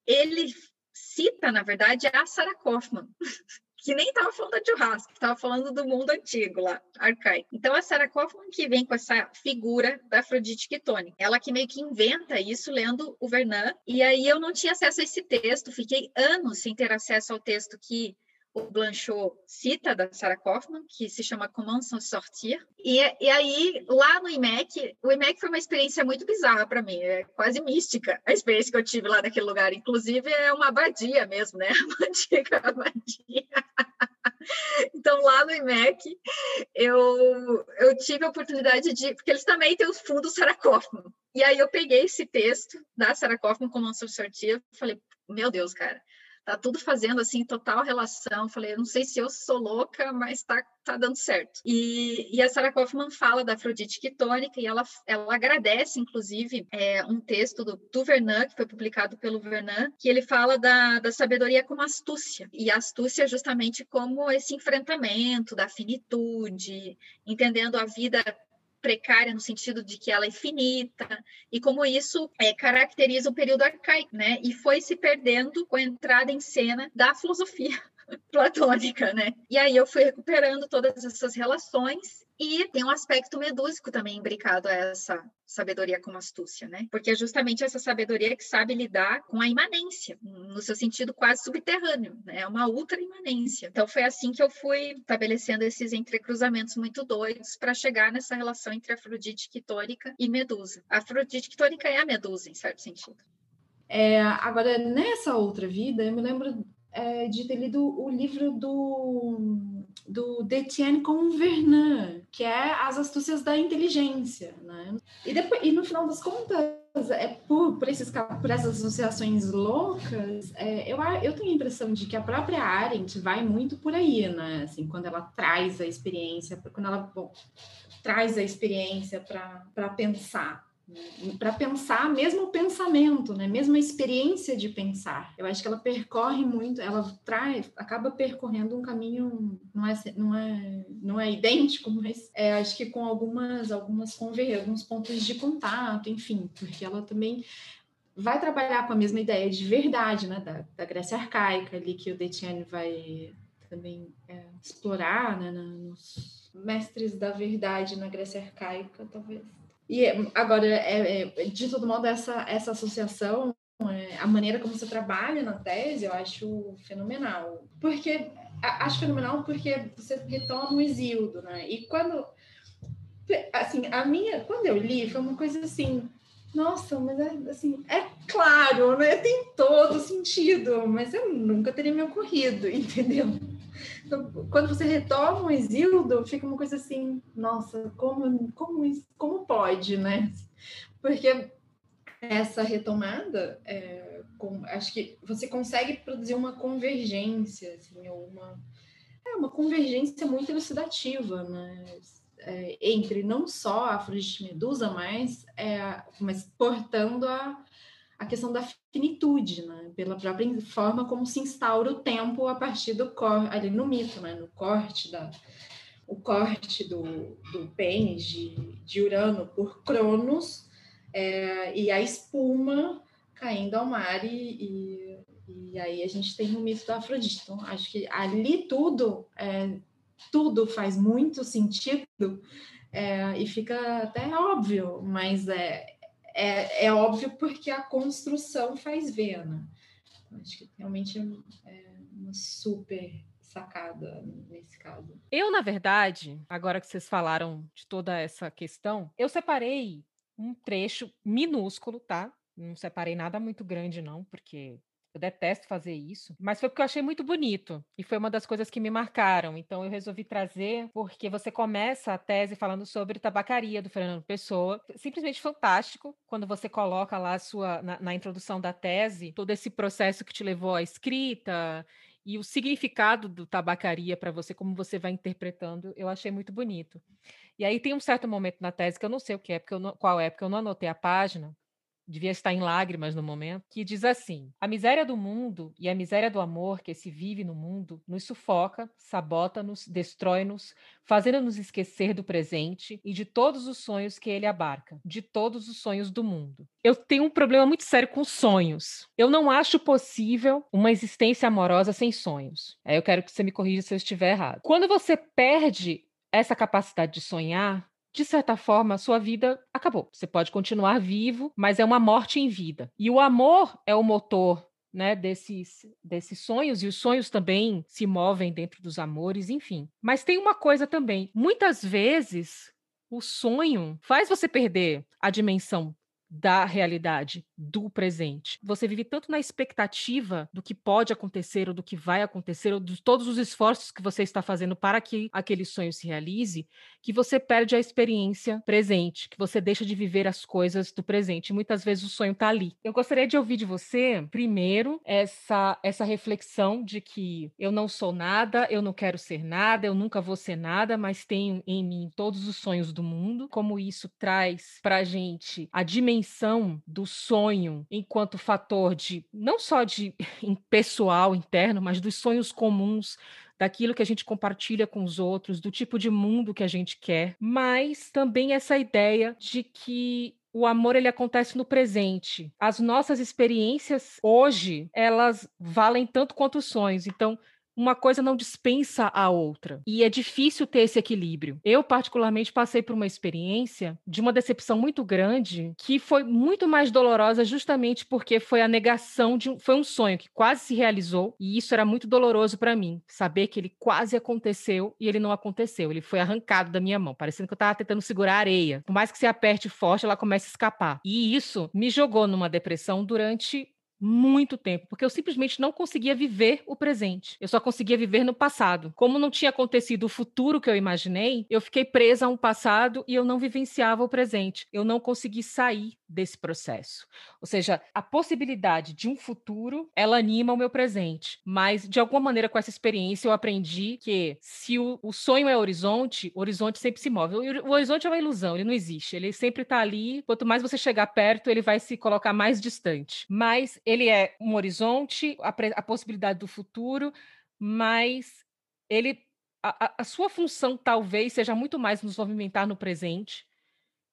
ele cita, na verdade, a Sarah Kaufman, que nem estava falando da churrasco, estava falando do mundo antigo lá, arcaico. Então a Sarah Kaufman que vem com essa figura da Afrodite Quitone, ela que meio que inventa isso lendo o Vernon, e aí eu não tinha acesso a esse texto, fiquei anos sem ter acesso ao texto que o Blanchot cita da Sarah Kaufman, que se chama Comment s'en sortir. E, e aí, lá no IMEC, o IMEC foi uma experiência muito bizarra para mim, é quase mística a experiência que eu tive lá naquele lugar. Inclusive, é uma abadia mesmo, né? Uma antiga abadia. Então, lá no IMEC, eu, eu tive a oportunidade de. Porque eles também têm os fundos Sarah Kaufman. E aí, eu peguei esse texto da Sarah Kaufman, s'en sortir, falei, meu Deus, cara, tá tudo fazendo assim total relação. Falei, não sei se eu sou louca, mas tá, tá dando certo. E, e a Sarah Kaufman fala da Afrodite quitônica e ela, ela agradece, inclusive, é, um texto do, do Vernon, que foi publicado pelo Vernon, que ele fala da, da sabedoria como astúcia. E a astúcia justamente como esse enfrentamento da finitude, entendendo a vida precária no sentido de que ela é finita, e como isso é, caracteriza o período arcaico, né? E foi se perdendo com a entrada em cena da filosofia platônica, né? E aí eu fui recuperando todas essas relações e tem um aspecto medúsico também imbricado a essa sabedoria com astúcia, né? Porque é justamente essa sabedoria que sabe lidar com a imanência, no seu sentido quase subterrâneo, né? É uma ultra imanência. Então foi assim que eu fui estabelecendo esses entrecruzamentos muito doidos para chegar nessa relação entre Afrodite quitônica e Medusa. A Afrodite quitônica é a Medusa, em certo sentido. É, agora, nessa outra vida, eu me lembro é, de ter lido o livro do do Detienne Convernan, que é As Astúcias da Inteligência. Né? E, depois, e no final das contas, é por, por, esses, por essas associações loucas, é, eu, eu tenho a impressão de que a própria Arendt vai muito por aí, né? Assim, quando ela traz a experiência, quando ela bom, traz a experiência para pensar para pensar mesmo o pensamento, né? Mesmo a experiência de pensar. Eu acho que ela percorre muito, ela traz, acaba percorrendo um caminho não é não é não é idêntico, mas é, acho que com algumas algumas conver, alguns pontos de contato, enfim, porque ela também vai trabalhar com a mesma ideia de verdade, né? Da, da Grécia arcaica ali que o Detienne vai também é, explorar, né? Nos mestres da verdade na Grécia arcaica, talvez e agora, é, é, de todo modo, essa, essa associação, é, a maneira como você trabalha na tese, eu acho fenomenal. Porque, acho fenomenal porque você retoma o Isildo, né? E quando, assim, a minha, quando eu li, foi uma coisa assim, nossa, mas é, assim, é claro, né? Tem todo sentido, mas eu nunca teria me ocorrido, entendeu? Então, quando você retoma o Exildo, fica uma coisa assim, nossa, como, como, como pode, né? Porque essa retomada, é, com, acho que você consegue produzir uma convergência, assim, uma, é, uma convergência muito elucidativa, né? É, entre não só a Afrodite Medusa, mas, é, mas portando a, a questão da finitude, né? pela própria forma como se instaura o tempo a partir do corte, ali no mito, né? no corte da o corte do, do pênis de, de Urano por Cronos é, e a espuma caindo ao mar e, e, e, aí a gente tem o mito da Afrodite. Então, acho que ali tudo, é, tudo faz muito sentido é, e fica até óbvio, mas é, é, é óbvio porque a construção faz ver, né? Acho que realmente é uma super sacada nesse caso. Eu, na verdade, agora que vocês falaram de toda essa questão, eu separei um trecho minúsculo, tá? Não separei nada muito grande, não, porque eu detesto fazer isso, mas foi porque eu achei muito bonito e foi uma das coisas que me marcaram. Então eu resolvi trazer porque você começa a tese falando sobre tabacaria do Fernando Pessoa, simplesmente fantástico quando você coloca lá sua na, na introdução da tese todo esse processo que te levou à escrita e o significado do tabacaria para você, como você vai interpretando, eu achei muito bonito. E aí tem um certo momento na tese que eu não sei o que é, porque eu não, qual é, porque eu não anotei a página, devia estar em lágrimas no momento, que diz assim: A miséria do mundo e a miséria do amor que se vive no mundo nos sufoca, sabota-nos, destrói-nos, fazendo-nos esquecer do presente e de todos os sonhos que ele abarca, de todos os sonhos do mundo. Eu tenho um problema muito sério com sonhos. Eu não acho possível uma existência amorosa sem sonhos. Aí eu quero que você me corrija se eu estiver errado. Quando você perde essa capacidade de sonhar, de certa forma, sua vida acabou. Você pode continuar vivo, mas é uma morte em vida. E o amor é o motor né, desses, desses sonhos, e os sonhos também se movem dentro dos amores, enfim. Mas tem uma coisa também: muitas vezes o sonho faz você perder a dimensão da realidade, do presente. Você vive tanto na expectativa do que pode acontecer ou do que vai acontecer, ou de todos os esforços que você está fazendo para que aquele sonho se realize, que você perde a experiência presente, que você deixa de viver as coisas do presente. muitas vezes o sonho está ali. Eu gostaria de ouvir de você, primeiro, essa, essa reflexão de que eu não sou nada, eu não quero ser nada, eu nunca vou ser nada, mas tenho em mim todos os sonhos do mundo, como isso traz para a gente a dimensão dimensão do sonho enquanto fator de não só de pessoal interno, mas dos sonhos comuns daquilo que a gente compartilha com os outros, do tipo de mundo que a gente quer, mas também essa ideia de que o amor ele acontece no presente. As nossas experiências hoje, elas valem tanto quanto os sonhos. Então, uma coisa não dispensa a outra. E é difícil ter esse equilíbrio. Eu, particularmente, passei por uma experiência de uma decepção muito grande, que foi muito mais dolorosa justamente porque foi a negação de um, foi um sonho que quase se realizou, e isso era muito doloroso para mim, saber que ele quase aconteceu e ele não aconteceu. Ele foi arrancado da minha mão, parecendo que eu estava tentando segurar a areia. Por mais que você aperte forte, ela começa a escapar. E isso me jogou numa depressão durante muito tempo, porque eu simplesmente não conseguia viver o presente. Eu só conseguia viver no passado. Como não tinha acontecido o futuro que eu imaginei, eu fiquei presa a um passado e eu não vivenciava o presente. Eu não consegui sair desse processo. Ou seja, a possibilidade de um futuro, ela anima o meu presente. Mas, de alguma maneira, com essa experiência, eu aprendi que se o, o sonho é horizonte, o horizonte sempre se move. O, o horizonte é uma ilusão, ele não existe. Ele sempre está ali. Quanto mais você chegar perto, ele vai se colocar mais distante. Mas ele é um horizonte, a, a possibilidade do futuro, mas ele a, a, sua função talvez seja muito mais nos movimentar no presente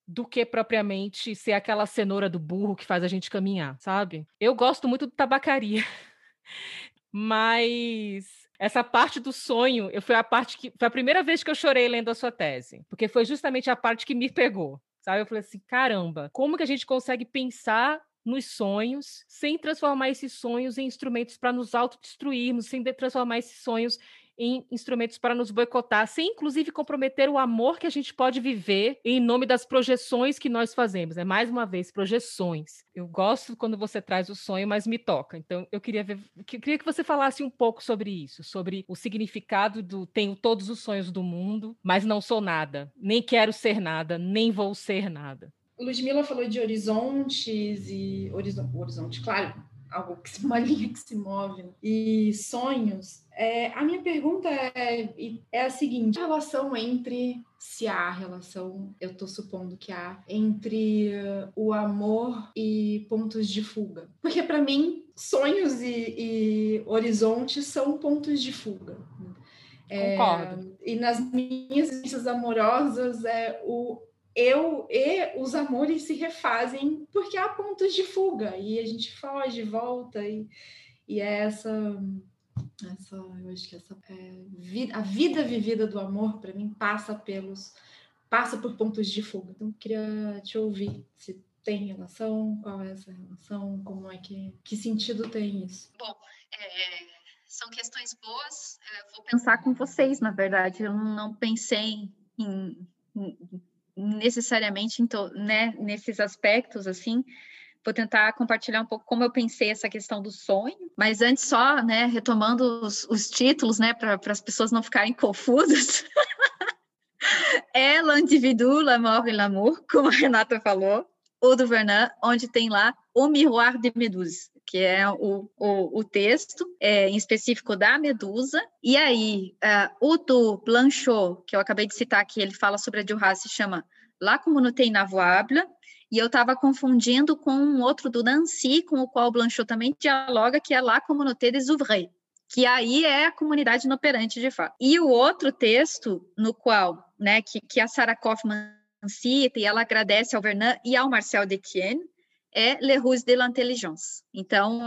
do que propriamente ser aquela cenoura do burro que faz a gente caminhar, sabe? Eu gosto muito do tabacaria, mas essa parte do sonho, eu foi a parte que foi a primeira vez que eu chorei lendo a sua tese, porque foi justamente a parte que me pegou, sabe? Eu falei assim, caramba, como que a gente consegue pensar nos sonhos, sem transformar esses sonhos em instrumentos para nos autodestruirmos, sem transformar esses sonhos em instrumentos para nos boicotar, sem inclusive comprometer o amor que a gente pode viver em nome das projeções que nós fazemos. É mais uma vez projeções. Eu gosto quando você traz o sonho, mas me toca. Então eu queria ver, queria que você falasse um pouco sobre isso, sobre o significado do tenho todos os sonhos do mundo, mas não sou nada, nem quero ser nada, nem vou ser nada. Ludmilla falou de horizontes e horizonte, horizonte claro, algo que uma linha que se move e sonhos. É, a minha pergunta é, é a seguinte: a relação entre se há relação, eu estou supondo que há, entre o amor e pontos de fuga. Porque para mim, sonhos e, e, horizontes são pontos de fuga. Concordo. É, e nas minhas experiências amorosas, é, o, eu e os amores se refazem porque há pontos de fuga e a gente foge, volta e, e é essa essa eu acho que essa é, vida, a vida vivida do amor para mim passa pelos passa por pontos de fuga. Então queria te ouvir se tem relação, qual é essa relação, como é que que sentido tem isso? Bom, é, são questões boas. Eu vou pensar com vocês, na verdade. Eu não pensei em, em necessariamente né, nesses aspectos, assim, vou tentar compartilhar um pouco como eu pensei essa questão do sonho, mas antes só, né, retomando os, os títulos, né, para as pessoas não ficarem confusas. é l'individu, la mort et l'amour, como a Renata falou, o do Vernon, onde tem lá o miroir de Medusa que é o, o, o texto é, em específico da Medusa. E aí, uh, o do Blanchot, que eu acabei de citar aqui, ele fala sobre a Duras, se chama La Communauté Inavouable. e eu estava confundindo com um outro do Nancy, com o qual o Blanchot também dialoga, que é La Communauté des Ouvriers, que aí é a comunidade inoperante de fato. E o outro texto no qual, né, que, que a Sarah Kaufman cita e ela agradece ao Vernon e ao Marcel Detienne, é Le Ruse de l'Intelligence. Então,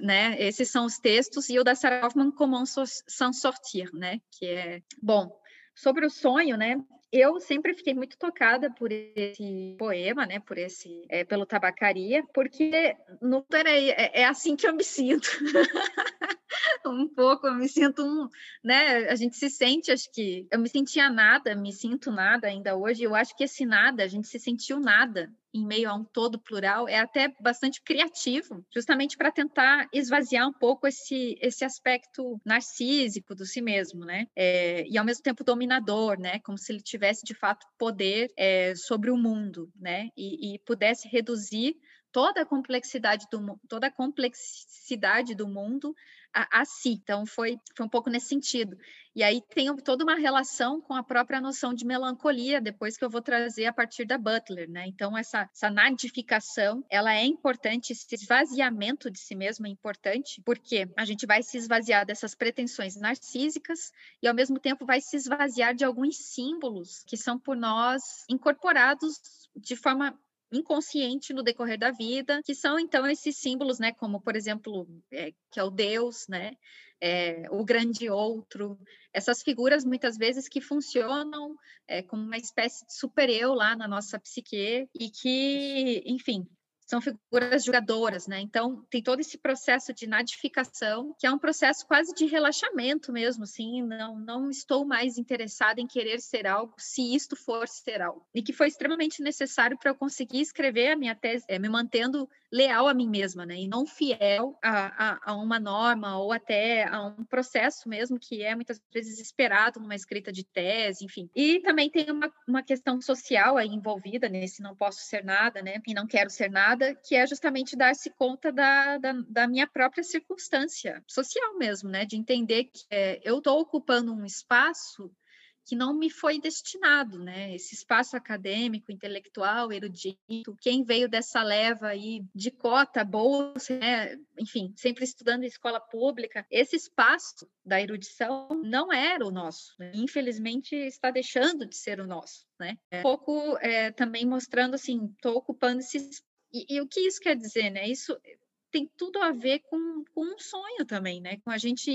né, esses são os textos, e o da Sarah Kaufman, Comment s'en sortir, né, que é, bom, sobre o sonho, né, eu sempre fiquei muito tocada por esse poema, né, por esse, é, pelo Tabacaria, porque não peraí, é, é assim que eu me sinto. um pouco, eu me sinto um, né? A gente se sente, acho que eu me sentia nada, me sinto nada ainda hoje. Eu acho que esse nada, a gente se sentiu nada em meio a um todo plural, é até bastante criativo, justamente para tentar esvaziar um pouco esse, esse aspecto narcísico do si mesmo, né? É, e ao mesmo tempo dominador, né? Como se ele tivesse de fato poder é, sobre o mundo, né? E, e pudesse reduzir toda a complexidade do toda a complexidade do mundo a, a, si. Então foi, foi um pouco nesse sentido. E aí tem toda uma relação com a própria noção de melancolia, depois que eu vou trazer a partir da Butler, né? Então essa, essa nadificação, ela é importante, esse esvaziamento de si mesmo é importante, porque a gente vai se esvaziar dessas pretensões narcísicas e ao mesmo tempo vai se esvaziar de alguns símbolos que são por nós incorporados de forma inconsciente no decorrer da vida, que são então esses símbolos, né, como por exemplo, é, que é o Deus, né, é, o grande outro, essas figuras muitas vezes que funcionam é, como uma espécie de super-eu lá na nossa psique e que, enfim, são figuras julgadoras, né? Então tem todo esse processo de nadificação, que é um processo quase de relaxamento mesmo, assim, não não estou mais interessada em querer ser algo se isto for ser algo. E que foi extremamente necessário para eu conseguir escrever a minha tese, é, me mantendo leal a mim mesma, né? E não fiel a, a, a, uma norma ou até a um processo mesmo que é muitas vezes esperado numa escrita de tese, enfim. E também tem uma, uma questão social aí envolvida nesse não posso ser nada, né? E não quero ser nada que é justamente dar-se conta da, da, da, minha própria circunstância social mesmo, né? De entender que é, eu estou ocupando um espaço que não me foi destinado, né? Esse espaço acadêmico, intelectual, erudito, quem veio dessa leva aí de cota, bolsa, né? enfim, sempre estudando em escola pública, esse espaço da erudição não era o nosso. Né? Infelizmente, está deixando de ser o nosso, né? Um pouco é, também mostrando assim, estou ocupando esse e, e, o que isso quer dizer, né? Isso tem tudo a ver com, com um sonho também, né? Com a gente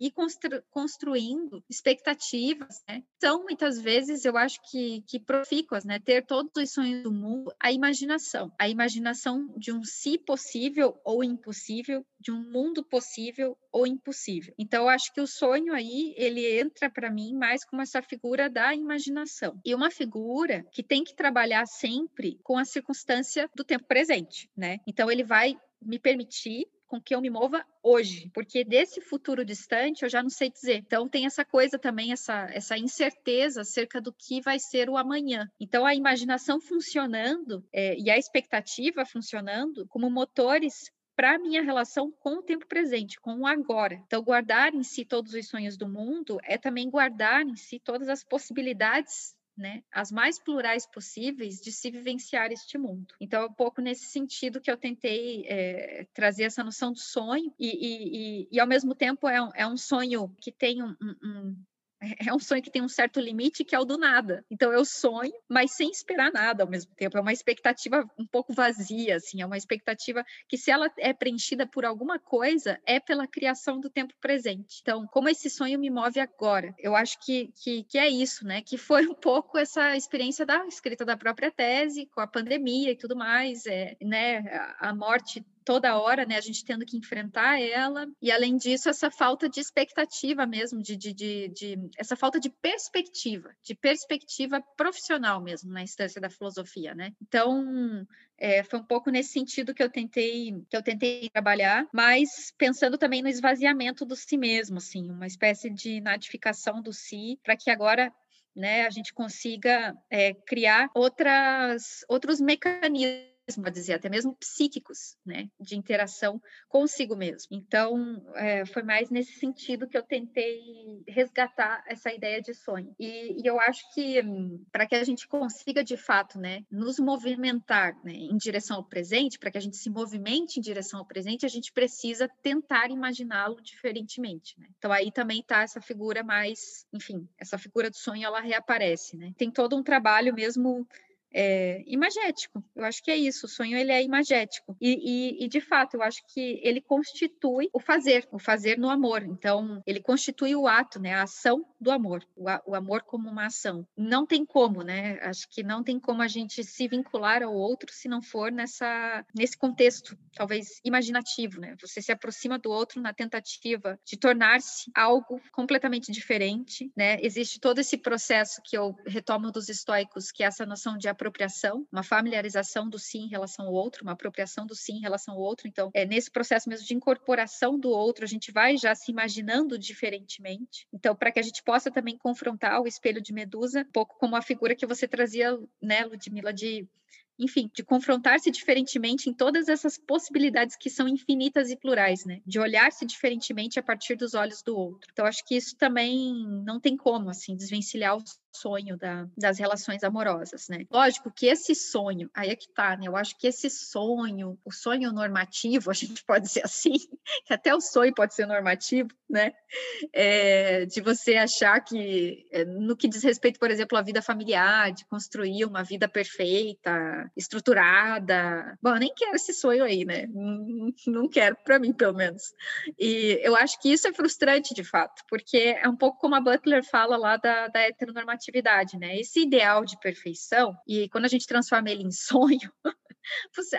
ir constru, construindo expectativas, né? São muitas vezes, eu acho que, que profícuas, né? Ter todos os sonhos do mundo, a imaginação, a imaginação de um si possível ou impossível, de um mundo possível ou impossível. Então, eu acho que o sonho aí, ele entra para mim mais como essa figura da imaginação. E uma figura que tem que trabalhar sempre com a circunstância do tempo presente, né? Então, ele vai me permitir com que eu me mova hoje, porque desse futuro distante eu já não sei dizer. Então tem essa coisa também, essa, essa incerteza acerca do que vai ser o amanhã. Então a imaginação funcionando é, e a expectativa funcionando como motores para a minha relação com o tempo presente, com o agora. Então, guardar em si todos os sonhos do mundo é também guardar em si todas as possibilidades né, as mais plurais possíveis de se vivenciar este mundo. Então, é um pouco nesse sentido que eu tentei é, trazer essa noção do sonho, e, e, e, e, ao mesmo tempo é um, é um sonho que tem um, um, é um sonho que tem um certo limite que é o do nada. Então eu sonho, mas sem esperar nada ao mesmo tempo. É uma expectativa um pouco vazia, assim, é uma expectativa que se ela é preenchida por alguma coisa, é pela criação do tempo presente. Então, como esse sonho me move agora? Eu acho que, que, que é isso, né? Que foi um pouco essa experiência da escrita da própria tese, com a pandemia e tudo mais, é, né? A morte toda hora, né, a gente tendo que enfrentar ela, e além disso, essa falta de expectativa mesmo, de, de, de, de essa falta de perspectiva, de perspectiva profissional mesmo na instância da filosofia, né? Então, é, foi um pouco nesse sentido que eu tentei que eu tentei trabalhar, mas pensando também no esvaziamento do si mesmo, assim, uma espécie de nadificação do si, para que agora né, a gente consiga é, criar outras, outros mecanismos dizer, até mesmo psíquicos, né, de interação consigo mesmo. Então, é, foi mais nesse sentido que eu tentei resgatar essa ideia de sonho. E, e eu acho que hum, para que a gente consiga de fato, né, nos movimentar né, em direção ao presente, para que a gente se movimente em direção ao presente, a gente precisa tentar imaginá-lo diferentemente. Né? Então aí também está essa figura mais, enfim, essa figura do sonho ela reaparece, né? Tem todo um trabalho mesmo é, imagético. Eu acho que é isso. O sonho ele é imagético e, e, e, de fato eu acho que ele constitui o fazer, o fazer no amor. Então ele constitui o ato, né, a ação do amor, o, o, amor como uma ação. Não tem como, né? Acho que não tem como a gente se vincular ao outro se não for nessa nesse contexto, talvez imaginativo, né? Você se aproxima do outro na tentativa de tornar-se algo completamente diferente, né? Existe todo esse processo que eu retomo dos estoicos, que é essa noção de apropriação, uma familiarização do sim em relação ao outro, uma apropriação do sim em relação ao outro. Então, é nesse processo mesmo de incorporação do outro, a gente vai já se imaginando diferentemente. Então, para que a gente possa também confrontar o espelho de Medusa, um pouco como a figura que você trazia, né, Ludmilla, de enfim, de confrontar-se diferentemente em todas essas possibilidades que são infinitas e plurais, né? De olhar-se diferentemente a partir dos olhos do outro. Então, acho que isso também não tem como, assim, desvencilhar o sonho da, das relações amorosas, né? Lógico que esse sonho, aí é que tá, né? Eu acho que esse sonho, o sonho normativo, a gente pode dizer assim, que até o sonho pode ser normativo, né? É, de você achar que, é, no que diz respeito, por exemplo, à vida familiar, de construir uma vida perfeita, estruturada. Bom, eu nem quero esse sonho aí, né? Não, quero, para mim, pelo menos. E eu acho que isso é frustrante, de fato, porque é um pouco como a Butler fala lá da, da heteronormatividade atividade, né? Esse ideal de perfeição, e quando a gente transforma ele em sonho,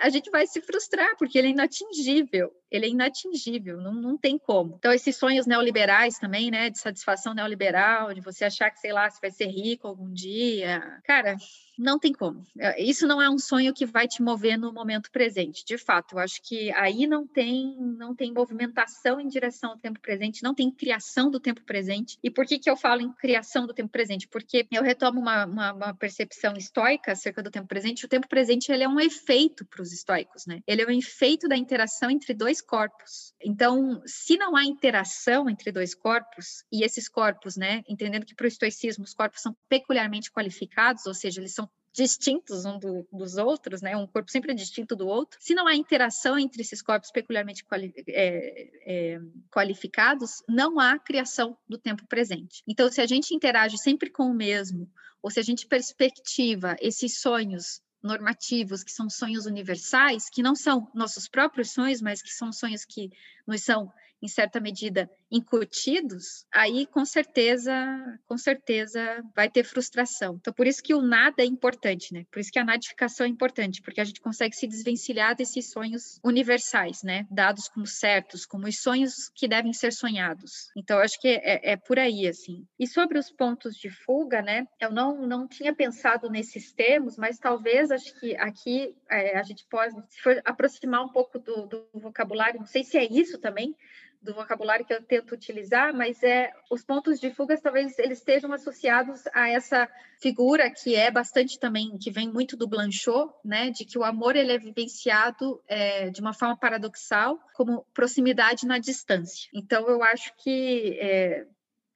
a gente vai se frustrar, porque ele é inatingível, ele é inatingível, não, não tem como. Então, esses sonhos neoliberais também, né, de satisfação neoliberal, de você achar que, sei lá, você vai ser rico algum dia, cara, não tem como. É, isso não é um sonho que vai te mover no momento presente. De fato, eu acho que aí não tem não tem movimentação em direção ao tempo presente, não tem criação do tempo presente. E por que, que eu falo em criação do tempo presente? Porque eu retomo uma, uma, uma percepção estoica acerca do tempo presente. O tempo presente ele é um efeito para os estoicos, né? Ele é um efeito da interação entre dois corpos. Então, se não há interação entre dois corpos, e esses corpos, né, entendendo que para o estoicismo os corpos são peculiarmente qualificados, ou seja, eles são distintos um do, dos outros, né? Um corpo sempre é distinto do outro. Se não há interação entre esses corpos peculiarmente quali é, é, qualificados, não há criação do tempo presente. Então, se a gente interage sempre com o mesmo, ou se a gente perspectiva esses sonhos normativos, que são sonhos universais, que não são nossos próprios sonhos, mas que são sonhos que nos são em certa medida, incutidos, aí com certeza, com certeza vai ter frustração. Então, por isso que o nada é importante, né? Por isso que a nadificação é importante, porque a gente consegue se desvencilhar desses sonhos universais, né? Dados como certos, como os sonhos que devem ser sonhados. Então, acho que é, é por aí, assim. E sobre os pontos de fuga, né? Eu não, não tinha pensado nesses termos, mas talvez acho que aqui é, a gente pode, se for aproximar um pouco do, do vocabulário, não sei se é isso também, do vocabulário que eu tento utilizar, mas é os pontos de fuga talvez eles estejam associados a essa figura que é bastante também que vem muito do Blanchot, né, de que o amor ele é vivenciado é, de uma forma paradoxal como proximidade na distância. Então eu acho que é,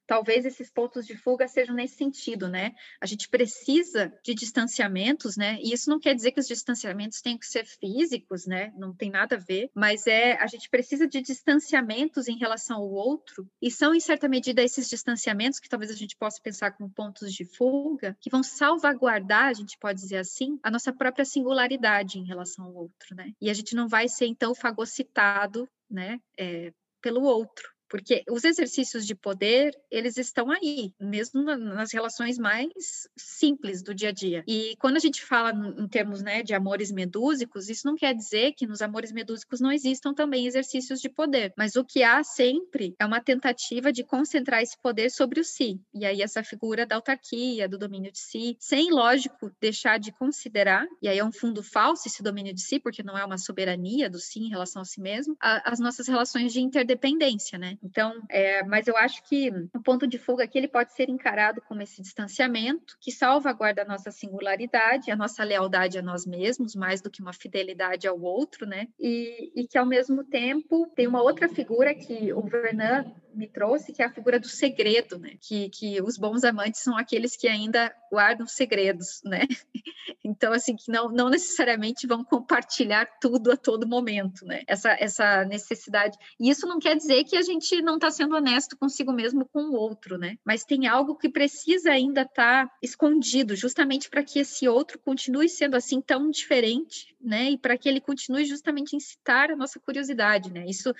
talvez esses pontos de fuga sejam nesse sentido, né? A gente precisa de distanciamentos, né? E isso não quer dizer que os distanciamentos tenham que ser físicos, né? Não tem nada a ver, mas é a gente precisa de distanciamentos em relação ao outro, e são em certa medida esses distanciamentos que talvez a gente possa pensar como pontos de fuga, que vão salvaguardar, a gente pode dizer assim, a nossa própria singularidade em relação ao outro, né? E a gente não vai ser então fagocitado, né? É, pelo outro. Porque os exercícios de poder, eles estão aí, mesmo nas relações mais simples do dia a dia. E quando a gente fala em termos né, de amores medúsicos, isso não quer dizer que nos amores medúsicos não existam também exercícios de poder. Mas o que há sempre é uma tentativa de concentrar esse poder sobre o si. E aí essa figura da autarquia, do domínio de si, sem, lógico, deixar de considerar, e aí é um fundo falso esse domínio de si, porque não é uma soberania do si em relação a si mesmo, a, as nossas relações de interdependência, né? Então, é, mas eu acho que o ponto de fuga aqui ele pode ser encarado como esse distanciamento que salvaguarda a nossa singularidade, a nossa lealdade a nós mesmos, mais do que uma fidelidade ao outro, né? E, e que ao mesmo tempo tem uma outra figura que o Vernon me trouxe, que é a figura do segredo, né? Que, que os bons amantes são aqueles que ainda guardam segredos, né? Então, assim, que não, não necessariamente vão compartilhar tudo a todo momento, né? Essa, essa necessidade. E isso não quer dizer que a gente não está sendo honesto consigo mesmo com o outro, né? Mas tem algo que precisa ainda estar tá escondido, justamente para que esse outro continue sendo assim tão diferente, né? E para que ele continue justamente incitar a nossa curiosidade, né? Isso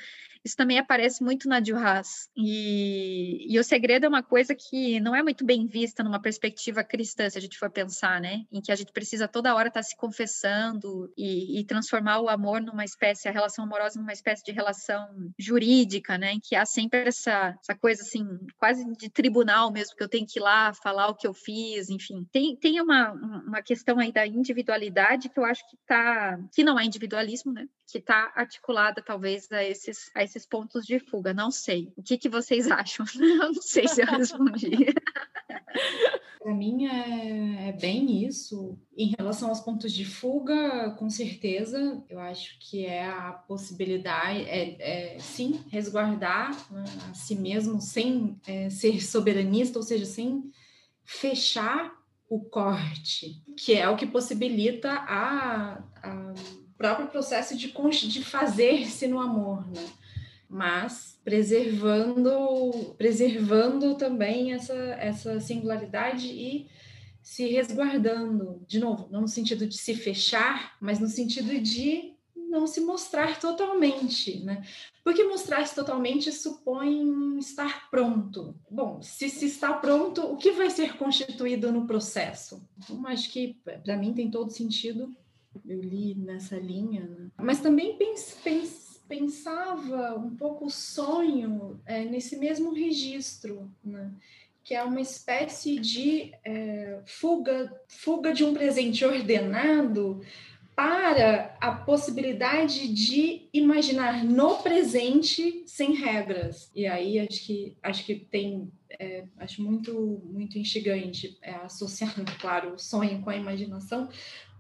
isso também aparece muito na Juhas. E, e o segredo é uma coisa que não é muito bem vista numa perspectiva cristã, se a gente for pensar, né? Em que a gente precisa toda hora estar tá se confessando e, e, transformar o amor numa espécie, a relação amorosa numa espécie de relação jurídica, né? Em que há sempre essa, essa coisa assim, quase de tribunal mesmo, que eu tenho que ir lá falar o que eu fiz, enfim. Tem, tem uma, uma questão aí da individualidade que eu acho que tá, que não é individualismo, né? Que está articulada talvez a esses, a esses esses pontos de fuga? Não sei. O que, que vocês acham? Eu não sei se eu respondi. Para mim é, é, bem isso. Em relação aos pontos de fuga, com certeza, eu acho que é a possibilidade, é, é sim, resguardar né, a si mesmo sem é, ser soberanista, ou seja, sem fechar o corte, que é o que possibilita a, a próprio processo de, de fazer-se no amor, né? Mas preservando preservando também essa, essa singularidade e se resguardando, de novo, não no sentido de se fechar, mas no sentido de não se mostrar totalmente, né? Porque mostrar-se totalmente supõe estar pronto. Bom, se se está pronto, o que vai ser constituído no processo? Então, acho que para mim tem todo sentido. Eu li nessa linha, né? mas também pense, pense pensava um pouco o sonho é, nesse mesmo registro, né? que é uma espécie de é, fuga, fuga de um presente ordenado para a possibilidade de imaginar no presente sem regras. E aí acho que acho que tem é, acho muito muito instigante é, associar, claro, o sonho com a imaginação,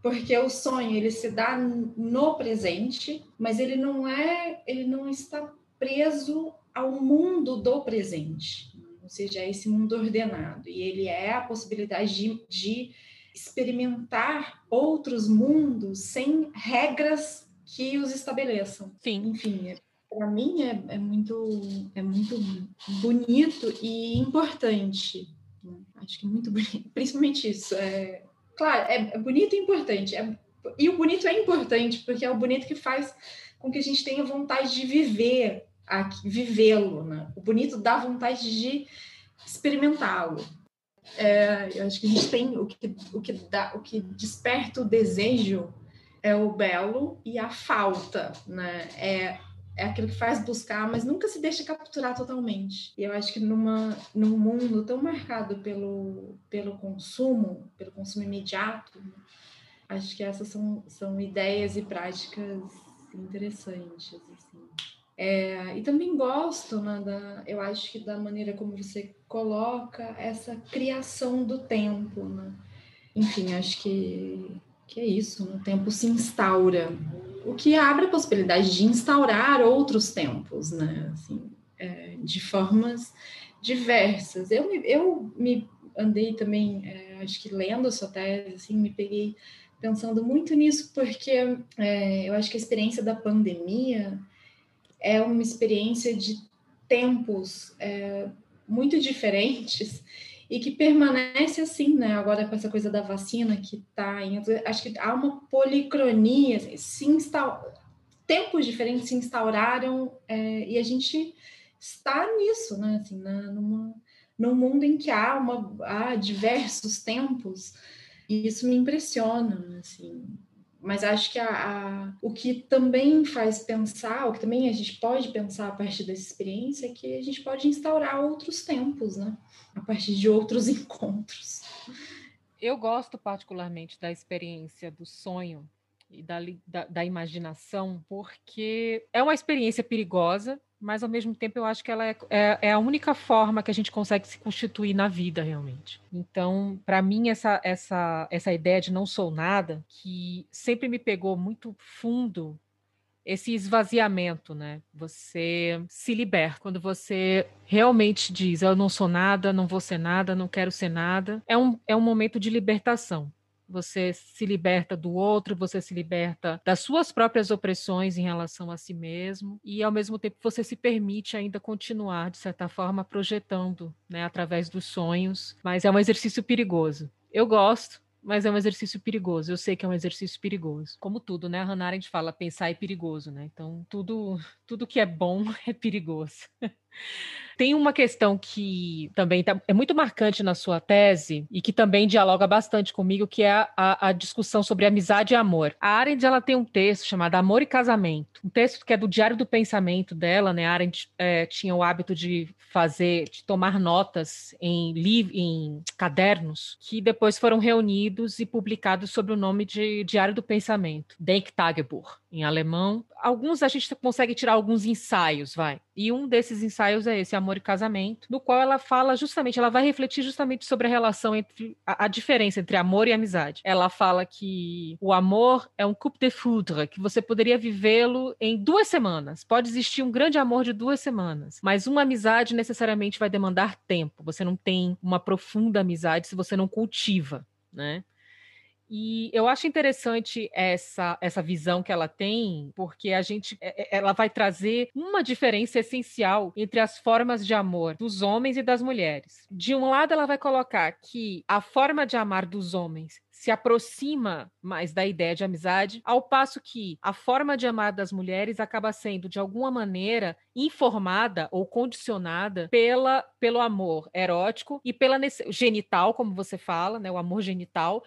porque o sonho ele se dá no presente, mas ele não é, ele não está preso ao mundo do presente, ou seja, a esse mundo ordenado. E ele é a possibilidade de, de experimentar outros mundos sem regras que os estabeleçam. Sim. Enfim, é, para mim é, é, muito é muito bonito e importante. Né? Acho que é muito bonito, principalmente isso. É, claro, é, é bonito e importante. É, e o bonito é importante, porque é o bonito que faz com que a gente tenha vontade de viver, vivê-lo. Né? O bonito dá vontade de experimentá-lo. É, eu acho que a gente tem o que, o que dá, o que desperta o desejo é o belo e a falta, né? É é aquilo que faz buscar, mas nunca se deixa capturar totalmente. E eu acho que numa, num mundo tão marcado pelo, pelo consumo, pelo consumo imediato, acho que essas são, são ideias e práticas interessantes. Assim. É, e também gosto, né, da, eu acho que da maneira como você coloca essa criação do tempo. Né? Enfim, acho que, que é isso, né? o tempo se instaura o que abre a possibilidade de instaurar outros tempos, né? Assim, é, de formas diversas. Eu me, eu me andei também, é, acho que lendo a sua tese, assim, me peguei pensando muito nisso, porque é, eu acho que a experiência da pandemia é uma experiência de tempos é, muito diferentes e que permanece assim, né? Agora com essa coisa da vacina que está em. Acho que há uma policronia, assim, se tempos diferentes se instauraram é, e a gente está nisso, né? Assim, na, numa, num mundo em que há, uma, há diversos tempos, e isso me impressiona, assim. Mas acho que a, a, o que também faz pensar, o que também a gente pode pensar a partir dessa experiência é que a gente pode instaurar outros tempos, né? A partir de outros encontros. Eu gosto particularmente da experiência do sonho e da, da, da imaginação, porque é uma experiência perigosa, mas ao mesmo tempo eu acho que ela é, é, é, a única forma que a gente consegue se constituir na vida realmente. Então, para mim, essa, essa, essa ideia de não sou nada, que sempre me pegou muito fundo esse esvaziamento, né? Você se liberta quando você realmente diz: Eu não sou nada, não vou ser nada, não quero ser nada. É um, é um momento de libertação. Você se liberta do outro, você se liberta das suas próprias opressões em relação a si mesmo, e ao mesmo tempo você se permite ainda continuar, de certa forma, projetando né, através dos sonhos. Mas é um exercício perigoso. Eu gosto, mas é um exercício perigoso. Eu sei que é um exercício perigoso. Como tudo, né? A Hannah Arendt fala pensar é perigoso, né? Então, tudo, tudo que é bom é perigoso. Tem uma questão que também tá, é muito marcante na sua tese e que também dialoga bastante comigo, que é a, a, discussão sobre amizade e amor. A Arendt ela tem um texto chamado Amor e Casamento, um texto que é do Diário do Pensamento dela, né? A Arendt é, tinha o hábito de fazer, de tomar notas em, em cadernos que depois foram reunidos e publicados sob o nome de Diário do Pensamento, Denktagebuch, em alemão. Alguns a gente consegue tirar alguns ensaios, vai. E um desses ensaios é esse, Amor e Casamento, no qual ela fala justamente, ela vai refletir justamente sobre a relação entre a, a diferença entre amor e amizade. Ela fala que o amor é um coup de foudre, que você poderia vivê-lo em duas semanas. Pode existir um grande amor de duas semanas, mas uma amizade necessariamente vai demandar tempo. Você não tem uma profunda amizade se você não cultiva, né? E eu acho interessante essa, essa visão que ela tem, porque a gente é, é, ela vai trazer uma diferença essencial entre as formas de amor dos homens e das mulheres. De um lado, ela vai colocar que a forma de amar dos homens se aproxima mais da ideia de amizade, ao passo que a forma de amar das mulheres acaba sendo, de alguma maneira, informada ou condicionada pela, pelo amor erótico e pela genital, como você fala, né, o amor genital,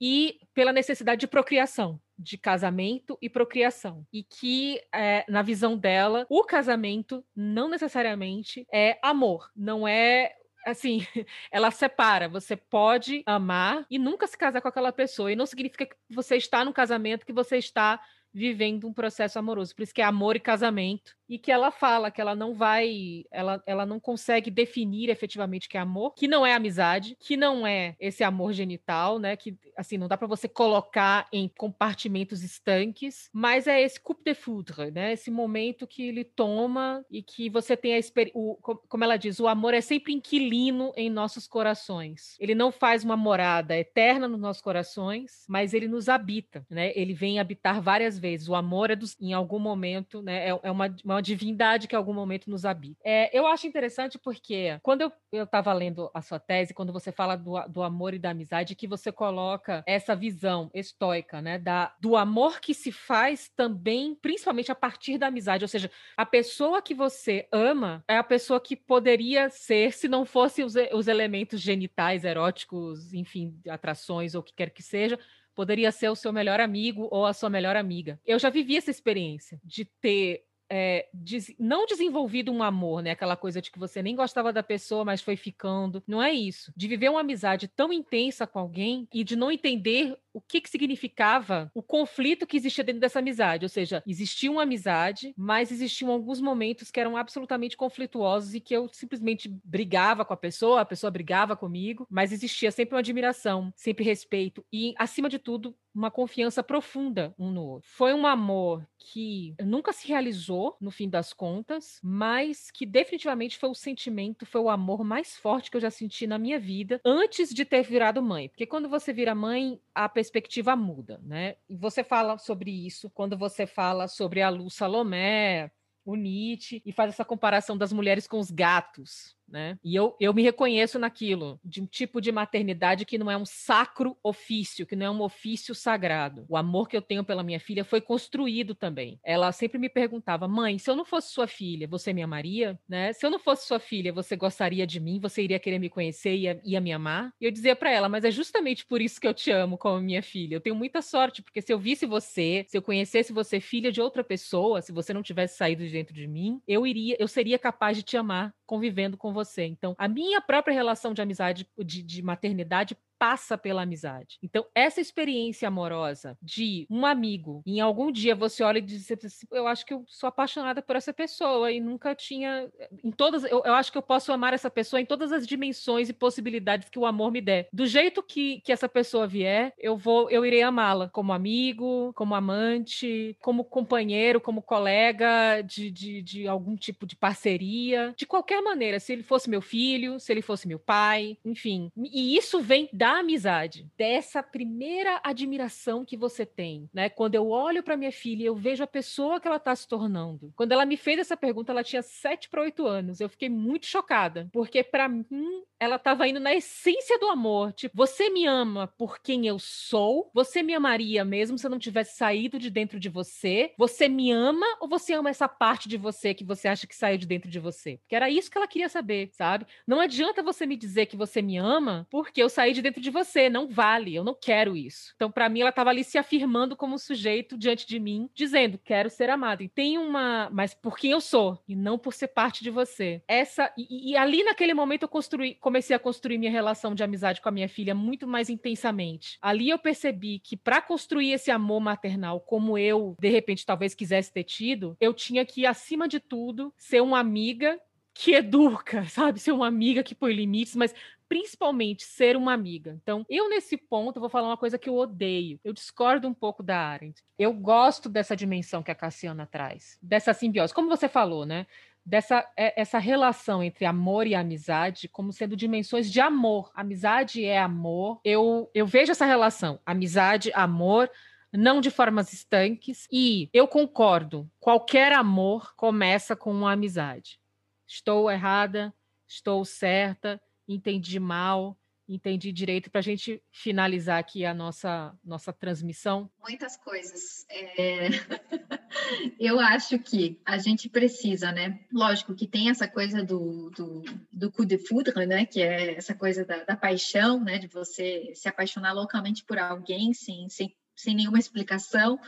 e pela necessidade de procriação, de casamento e procriação. E que, é, na visão dela, o casamento não necessariamente é amor, não é assim, ela separa. Você pode amar e nunca se casar com aquela pessoa. E não significa que você está no casamento que você está vivendo um processo amoroso. Por isso que é amor e casamento e que ela fala que ela não vai, ela, ela não consegue definir efetivamente que é amor, que não é amizade, que não é esse amor genital, né? Que assim não dá para você colocar em compartimentos estanques, mas é esse coup de foudre, né? Esse momento que ele toma e que você tem a experiência, como ela diz, o amor é sempre inquilino em nossos corações. Ele não faz uma morada eterna nos nossos corações, mas ele nos habita, né? Ele vem habitar várias vezes. O amor é dos, em algum momento, né? É, é uma, uma divindade que em algum momento nos habita. É, eu acho interessante porque quando eu estava lendo a sua tese, quando você fala do, do amor e da amizade, que você coloca essa visão estoica, né, da, do amor que se faz também, principalmente a partir da amizade, ou seja, a pessoa que você ama é a pessoa que poderia ser se não fosse os, os elementos genitais, eróticos, enfim, atrações ou o que quer que seja, poderia ser o seu melhor amigo ou a sua melhor amiga. Eu já vivi essa experiência de ter é, des, não desenvolvido um amor, né? Aquela coisa de que você nem gostava da pessoa, mas foi ficando. Não é isso. De viver uma amizade tão intensa com alguém e de não entender o que, que significava o conflito que existia dentro dessa amizade. Ou seja, existia uma amizade, mas existiam alguns momentos que eram absolutamente conflituosos e que eu simplesmente brigava com a pessoa, a pessoa brigava comigo, mas existia sempre uma admiração, sempre respeito e, acima de tudo, uma confiança profunda um no outro. Foi um amor que nunca se realizou no fim das contas, mas que definitivamente foi o sentimento, foi o amor mais forte que eu já senti na minha vida antes de ter virado mãe. Porque quando você vira mãe, a perspectiva muda, né? E você fala sobre isso quando você fala sobre a Lu Salomé, o Nietzsche, e faz essa comparação das mulheres com os gatos, né? E eu, eu me reconheço naquilo, de um tipo de maternidade que não é um sacro ofício, que não é um ofício sagrado. O amor que eu tenho pela minha filha foi construído também. Ela sempre me perguntava: "Mãe, se eu não fosse sua filha, você me amaria?", né? Se eu não fosse sua filha, você gostaria de mim? Você iria querer me conhecer e ia, ia me amar? E eu dizia para ela: "Mas é justamente por isso que eu te amo como minha filha. Eu tenho muita sorte, porque se eu visse você, se eu conhecesse você filha de outra pessoa, se você não tivesse saído de dentro de mim, eu iria, eu seria capaz de te amar convivendo com você. Então, a minha própria relação de amizade, de, de maternidade, passa pela amizade. Então, essa experiência amorosa de um amigo, em algum dia você olha e diz assim, eu acho que eu sou apaixonada por essa pessoa e nunca tinha em todas, eu, eu acho que eu posso amar essa pessoa em todas as dimensões e possibilidades que o amor me der. Do jeito que, que essa pessoa vier, eu vou, eu irei amá-la como amigo, como amante, como companheiro, como colega de, de, de algum tipo de parceria, de qualquer maneira, se ele fosse meu filho, se ele fosse meu pai, enfim. E isso vem da amizade, dessa primeira admiração que você tem, né? Quando eu olho para minha filha, eu vejo a pessoa que ela está se tornando. Quando ela me fez essa pergunta, ela tinha 7 para 8 anos. Eu fiquei muito chocada, porque para mim ela estava indo na essência do amor. Tipo, você me ama por quem eu sou? Você me amaria mesmo se eu não tivesse saído de dentro de você? Você me ama ou você ama essa parte de você que você acha que saiu de dentro de você? Porque era isso que ela queria saber, sabe? Não adianta você me dizer que você me ama porque eu saí de dentro de você. Não vale. Eu não quero isso. Então, para mim, ela estava ali se afirmando como sujeito diante de mim, dizendo: quero ser amado. E tem uma. Mas por quem eu sou e não por ser parte de você. Essa. E, e ali naquele momento eu construí comecei a construir minha relação de amizade com a minha filha muito mais intensamente. Ali eu percebi que para construir esse amor maternal como eu, de repente, talvez quisesse ter tido, eu tinha que, acima de tudo, ser uma amiga que educa, sabe? Ser uma amiga que põe limites, mas principalmente ser uma amiga. Então, eu nesse ponto vou falar uma coisa que eu odeio. Eu discordo um pouco da Arendt. Eu gosto dessa dimensão que a Cassiana traz, dessa simbiose. Como você falou, né? dessa é, essa relação entre amor e amizade como sendo dimensões de amor. Amizade é amor. Eu, eu vejo essa relação, amizade, amor, não de formas estanques. E eu concordo, qualquer amor começa com uma amizade. Estou errada, estou certa, entendi mal, entendi direito para a gente finalizar aqui a nossa nossa transmissão? Muitas coisas. É... Eu acho que a gente precisa, né? Lógico que tem essa coisa do, do, do coup de foudre, né? Que é essa coisa da, da paixão, né? De você se apaixonar loucamente por alguém sem, sem, sem nenhuma explicação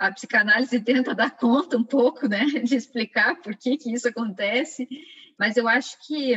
a psicanálise tenta dar conta um pouco, né, de explicar por que, que isso acontece, mas eu acho que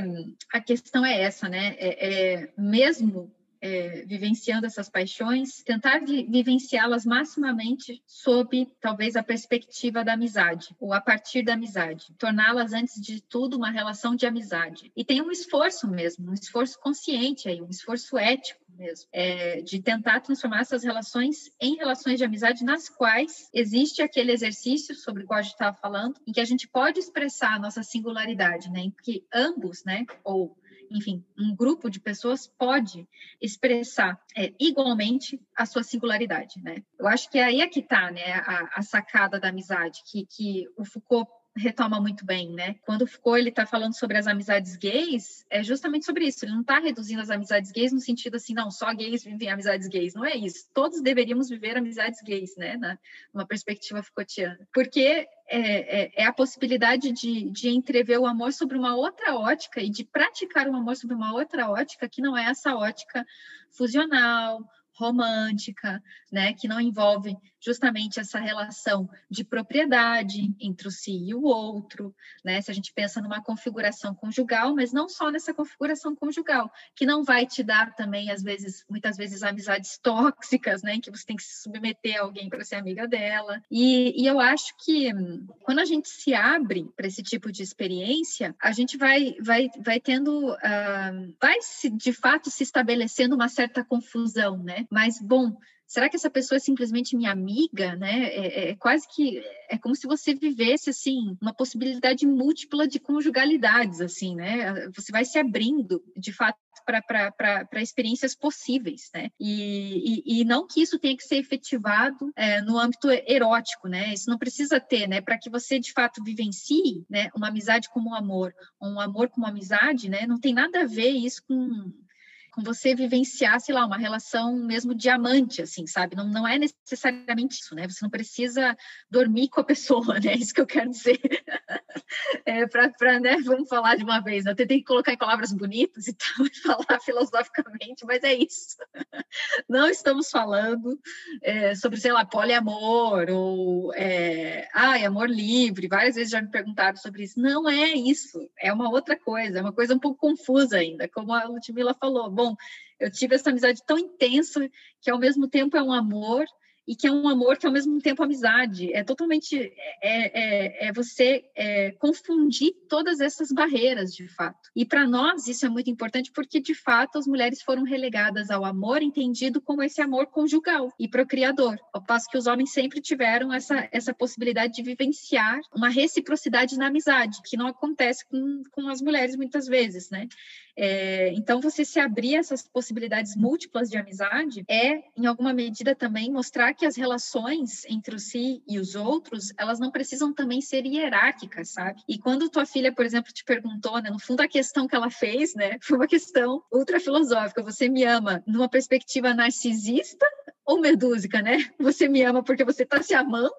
a questão é essa, né, é, é mesmo é, vivenciando essas paixões, tentar vi vivenciá-las maximamente sob talvez a perspectiva da amizade ou a partir da amizade, torná-las antes de tudo uma relação de amizade. E tem um esforço mesmo, um esforço consciente aí, um esforço ético mesmo, é, de tentar transformar essas relações em relações de amizade nas quais existe aquele exercício sobre o qual a gente estava falando, em que a gente pode expressar a nossa singularidade, né? Em que ambos, né? Ou enfim, um grupo de pessoas pode expressar é, igualmente a sua singularidade, né? Eu acho que é aí é que está, né, a, a, sacada da amizade, que, que o Foucault retoma muito bem, né? Quando Foucault ele está falando sobre as amizades gays, é justamente sobre isso. Ele não está reduzindo as amizades gays no sentido assim, não, só gays vivem amizades gays. Não é isso. Todos deveríamos viver amizades gays, né? Na, numa perspectiva Foucaultiana. Porque é, é, é, a possibilidade de, de entrever o amor sobre uma outra ótica e de praticar o amor sobre uma outra ótica que não é essa ótica fusional, romântica, né, que não envolve justamente essa relação de propriedade entre o si e o outro, né? Se a gente pensa numa configuração conjugal, mas não só nessa configuração conjugal, que não vai te dar também às vezes, muitas vezes amizades tóxicas, né, em que você tem que se submeter a alguém para ser amiga dela. E, e, eu acho que quando a gente se abre para esse tipo de experiência, a gente vai vai vai tendo uh, vai se de fato se estabelecendo uma certa confusão, né? Mas bom, será que essa pessoa é simplesmente minha amiga, né? É, é, é, quase que é como se você vivesse assim uma possibilidade múltipla de conjugalidades, assim, né? Você vai se abrindo, de fato, para experiências possíveis, né? E, e, e, não que isso tenha que ser efetivado é, no âmbito erótico, né? Isso não precisa ter, né? Para que você de fato vivencie, né? Uma amizade como um amor, um amor como amizade, né? Não tem nada a ver isso com com você vivenciar, sei lá, uma relação mesmo diamante, assim, sabe? Não, não é necessariamente isso, né? Você não precisa dormir com a pessoa, né? Isso que eu quero dizer. É, para, né, vamos falar de uma vez, né? eu tentei colocar em palavras bonitas e tal, falar filosoficamente, mas é isso. Não estamos falando é, sobre, sei lá, poliamor ou é, ai, amor livre. Várias vezes já me perguntaram sobre isso. Não é isso, é uma outra coisa, é uma coisa um pouco confusa ainda, como a Ludmilla falou. Bom, Eu tive essa amizade tão intensa que ao mesmo tempo é um amor e que é um amor que ao mesmo tempo é amizade. É totalmente é, é, é você é, confundir todas essas barreiras, de fato. E para nós isso é muito importante porque de fato as mulheres foram relegadas ao amor entendido como esse amor conjugal e procriador, ao passo que os homens sempre tiveram essa, essa possibilidade de vivenciar uma reciprocidade na amizade, que não acontece com, com as mulheres muitas vezes, né? É, então, você se abrir essas possibilidades múltiplas de amizade é, em alguma medida, também mostrar que as relações entre si e os outros, elas não precisam também ser hierárquicas, sabe? E quando tua filha, por exemplo, te perguntou, né, no fundo a questão que ela fez, né, foi uma questão ultra filosófica. Você me ama numa perspectiva narcisista ou medúsica, né? Você me ama porque você está se amando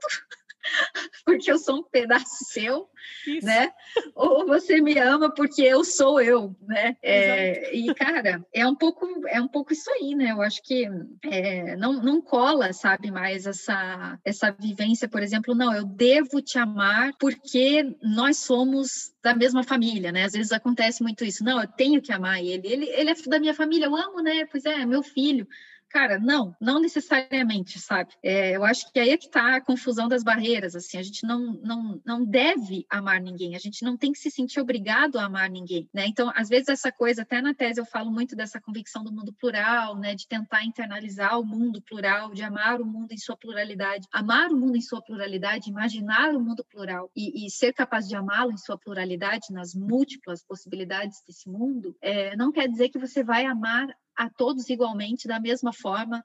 porque eu sou um pedaço seu, isso. né? Ou você me ama porque eu sou eu, né? É, e cara, é um pouco é um pouco isso aí, né? Eu acho que é, não, não cola, sabe, mais essa essa vivência, por exemplo, não, eu devo te amar porque nós somos da mesma família, né? Às vezes acontece muito isso. Não, eu tenho que amar ele. Ele, ele é da minha família, eu amo, né? Pois é, meu filho. Cara, não, não necessariamente, sabe? É, eu acho que aí é que está a confusão das barreiras, assim, a gente não, não, não deve amar ninguém, a gente não tem que se sentir obrigado a amar ninguém, né? Então, às vezes essa coisa, até na tese eu falo muito dessa convicção do mundo plural, né? De tentar internalizar o mundo plural, de amar o mundo em sua pluralidade, amar o mundo em sua pluralidade, imaginar o mundo plural e, e ser capaz de amá-lo em sua pluralidade, nas múltiplas possibilidades desse mundo, é, não quer dizer que você vai amar a todos igualmente, da mesma forma,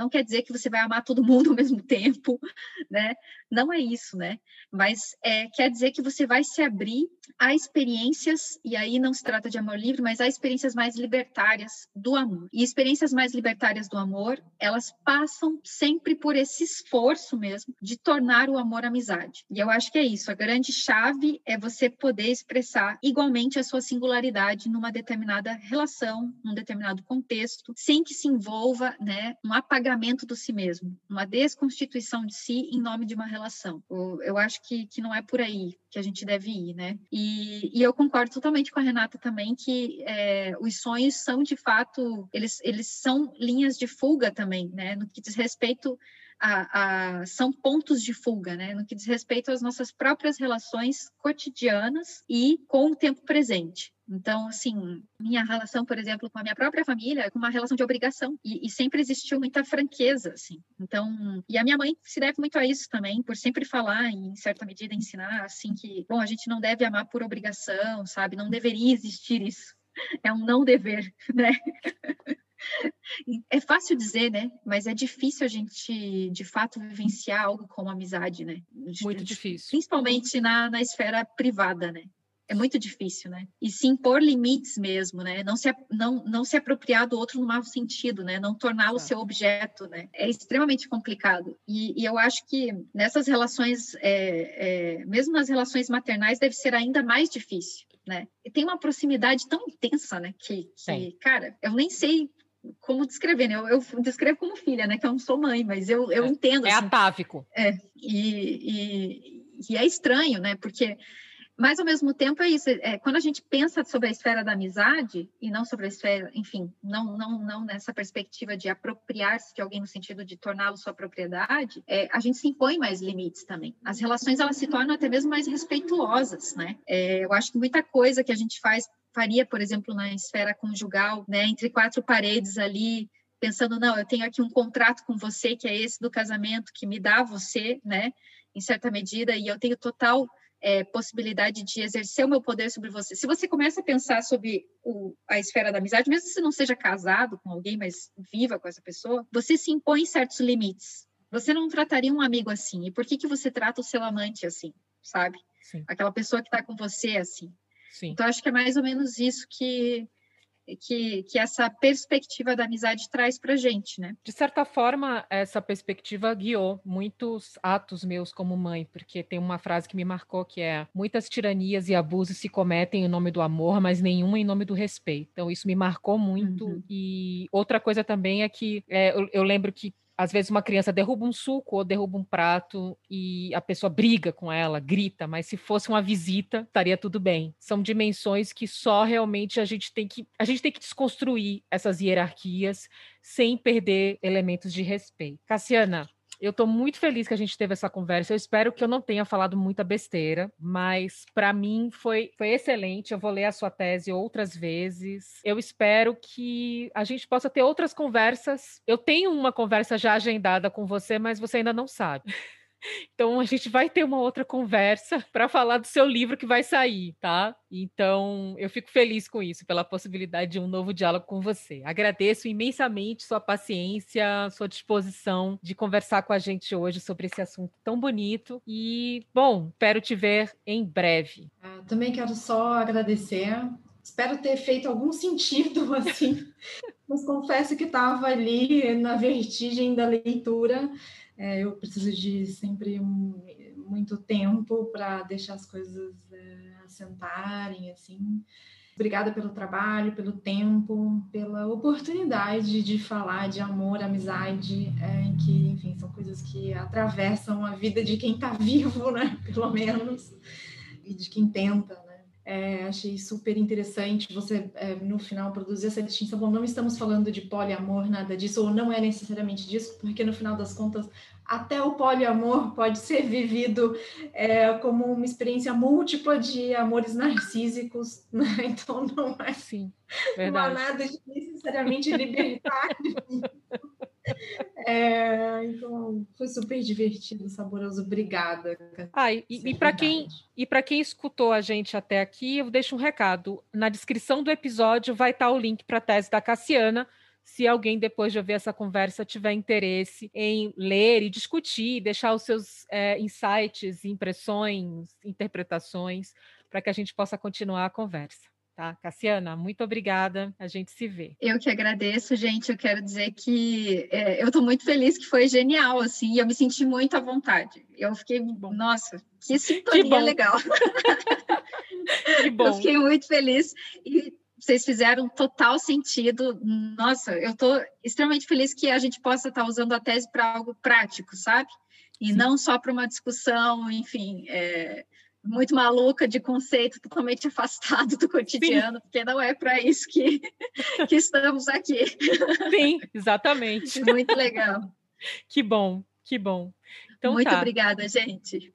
não quer dizer que você vai amar todo mundo ao mesmo tempo, né? Não é isso, né? Mas é, quer dizer que você vai se abrir a experiências, e aí não se trata de amor livre, mas a experiências mais libertárias do amor. E experiências mais libertárias do amor, elas passam sempre por esse esforço mesmo de tornar o amor amizade. E eu acho que é isso. A grande chave é você poder expressar igualmente a sua singularidade numa determinada relação, num determinado contexto, sem que se envolva, né, um apagamento apagamento do si mesmo, uma desconstituição de si em nome de uma relação. Eu acho que, que não é por aí que a gente deve ir, né? E, e eu concordo totalmente com a Renata também que é, os sonhos são de fato, eles, eles são linhas de fuga também, né? No que diz respeito a, a, são pontos de fuga, né? No que diz respeito às nossas próprias relações cotidianas e com o tempo presente. Então, assim, minha relação, por exemplo, com a minha própria família é uma relação de obrigação e, e, sempre existiu muita franqueza, assim. Então, e a minha mãe se deve muito a isso também, por sempre falar, em certa medida, ensinar, assim, que, bom, a gente não deve amar por obrigação, sabe? Não deveria existir isso. É um não dever, né? É fácil dizer, né? Mas é difícil a gente, de fato, vivenciar algo como amizade, né? Muito difícil. Principalmente na, na esfera privada, né? é muito difícil, né? E se impor limites mesmo, né? Não se, não, não se apropriar do outro no mau sentido, né? Não torná-lo seu objeto, né? É extremamente complicado. E, e eu acho que nessas relações, é, é, mesmo nas relações maternais, deve ser ainda mais difícil, né? E tem uma proximidade tão intensa, né? Que, que cara, eu nem sei como descrever, né? Eu, eu, descrevo como filha, né? Que eu não sou mãe, mas eu, eu é, entendo. É assim, atávico. É, e, e, e é estranho, né? Porque mas, ao mesmo tempo, é isso. É, quando a gente pensa sobre a esfera da amizade, e não sobre a esfera, enfim, não, não, não nessa perspectiva de apropriar-se de alguém no sentido de torná-lo sua propriedade, é, a gente se impõe mais limites também. As relações, elas se tornam até mesmo mais respeituosas, né? É, eu acho que muita coisa que a gente faz, faria, por exemplo, na esfera conjugal, né, entre quatro paredes ali, pensando, não, eu tenho aqui um contrato com você, que é esse do casamento, que me dá você, né, em certa medida, e eu tenho total é, possibilidade de exercer o meu poder sobre você. Se você começa a pensar sobre o, a esfera da amizade, mesmo se você não seja casado com alguém, mas viva com essa pessoa, você se impõe certos limites. Você não trataria um amigo assim. E por que, que você trata o seu amante assim, sabe? Sim. Aquela pessoa que está com você assim. Sim. Então, acho que é mais ou menos isso que, que, que essa perspectiva da amizade traz para gente, né? De certa forma, essa perspectiva guiou muitos atos meus como mãe, porque tem uma frase que me marcou que é: muitas tiranias e abusos se cometem em nome do amor, mas nenhuma em nome do respeito. Então isso me marcou muito. Uhum. E outra coisa também é que é, eu, eu lembro que às vezes uma criança derruba um suco ou derruba um prato e a pessoa briga com ela, grita, mas se fosse uma visita, estaria tudo bem. São dimensões que só realmente a gente tem que a gente tem que desconstruir essas hierarquias sem perder elementos de respeito. Cassiana, eu estou muito feliz que a gente teve essa conversa. Eu espero que eu não tenha falado muita besteira, mas para mim foi, foi excelente. Eu vou ler a sua tese outras vezes. Eu espero que a gente possa ter outras conversas. Eu tenho uma conversa já agendada com você, mas você ainda não sabe. Então a gente vai ter uma outra conversa para falar do seu livro que vai sair, tá? Então eu fico feliz com isso, pela possibilidade de um novo diálogo com você. Agradeço imensamente sua paciência, sua disposição de conversar com a gente hoje sobre esse assunto tão bonito. E, bom, espero te ver em breve. Ah, também quero só agradecer. Espero ter feito algum sentido, assim, mas confesso que estava ali na vertigem da leitura é, eu preciso de sempre um, muito tempo para deixar as coisas é, assentarem, assim. Obrigada pelo trabalho, pelo tempo, pela oportunidade de falar de amor, amizade, é, que, enfim, são coisas que atravessam a vida de quem está vivo, né? Pelo menos, e de quem tenta, né? É, achei super interessante você, é, no final, produzir essa distinção. Bom, não estamos falando de poliamor, nada disso, ou não é necessariamente disso, porque no final das contas, até o poliamor pode ser vivido é, como uma experiência múltipla de amores narcísicos, né? então não é, Sim, não há nada de necessariamente libertário. É, então foi super divertido, saboroso. Obrigada. Ah, e, e para quem e para quem escutou a gente até aqui, eu deixo um recado. Na descrição do episódio vai estar o link para a tese da Cassiana. Se alguém depois de ouvir essa conversa tiver interesse em ler e discutir, deixar os seus é, insights, impressões, interpretações, para que a gente possa continuar a conversa. Tá? Cassiana, muito obrigada. A gente se vê. Eu que agradeço, gente. Eu quero dizer que é, eu estou muito feliz que foi genial, assim, e eu me senti muito à vontade. Eu fiquei, bom. nossa, que sintonia que legal. que bom. Eu fiquei muito feliz e vocês fizeram total sentido. Nossa, eu estou extremamente feliz que a gente possa estar usando a tese para algo prático, sabe? E Sim. não só para uma discussão, enfim, é, muito maluca de conceito totalmente afastado do cotidiano, Sim. porque não é para isso que, que estamos aqui. Sim, exatamente. Muito legal. Que bom, que bom. Então, muito tá. obrigada, gente.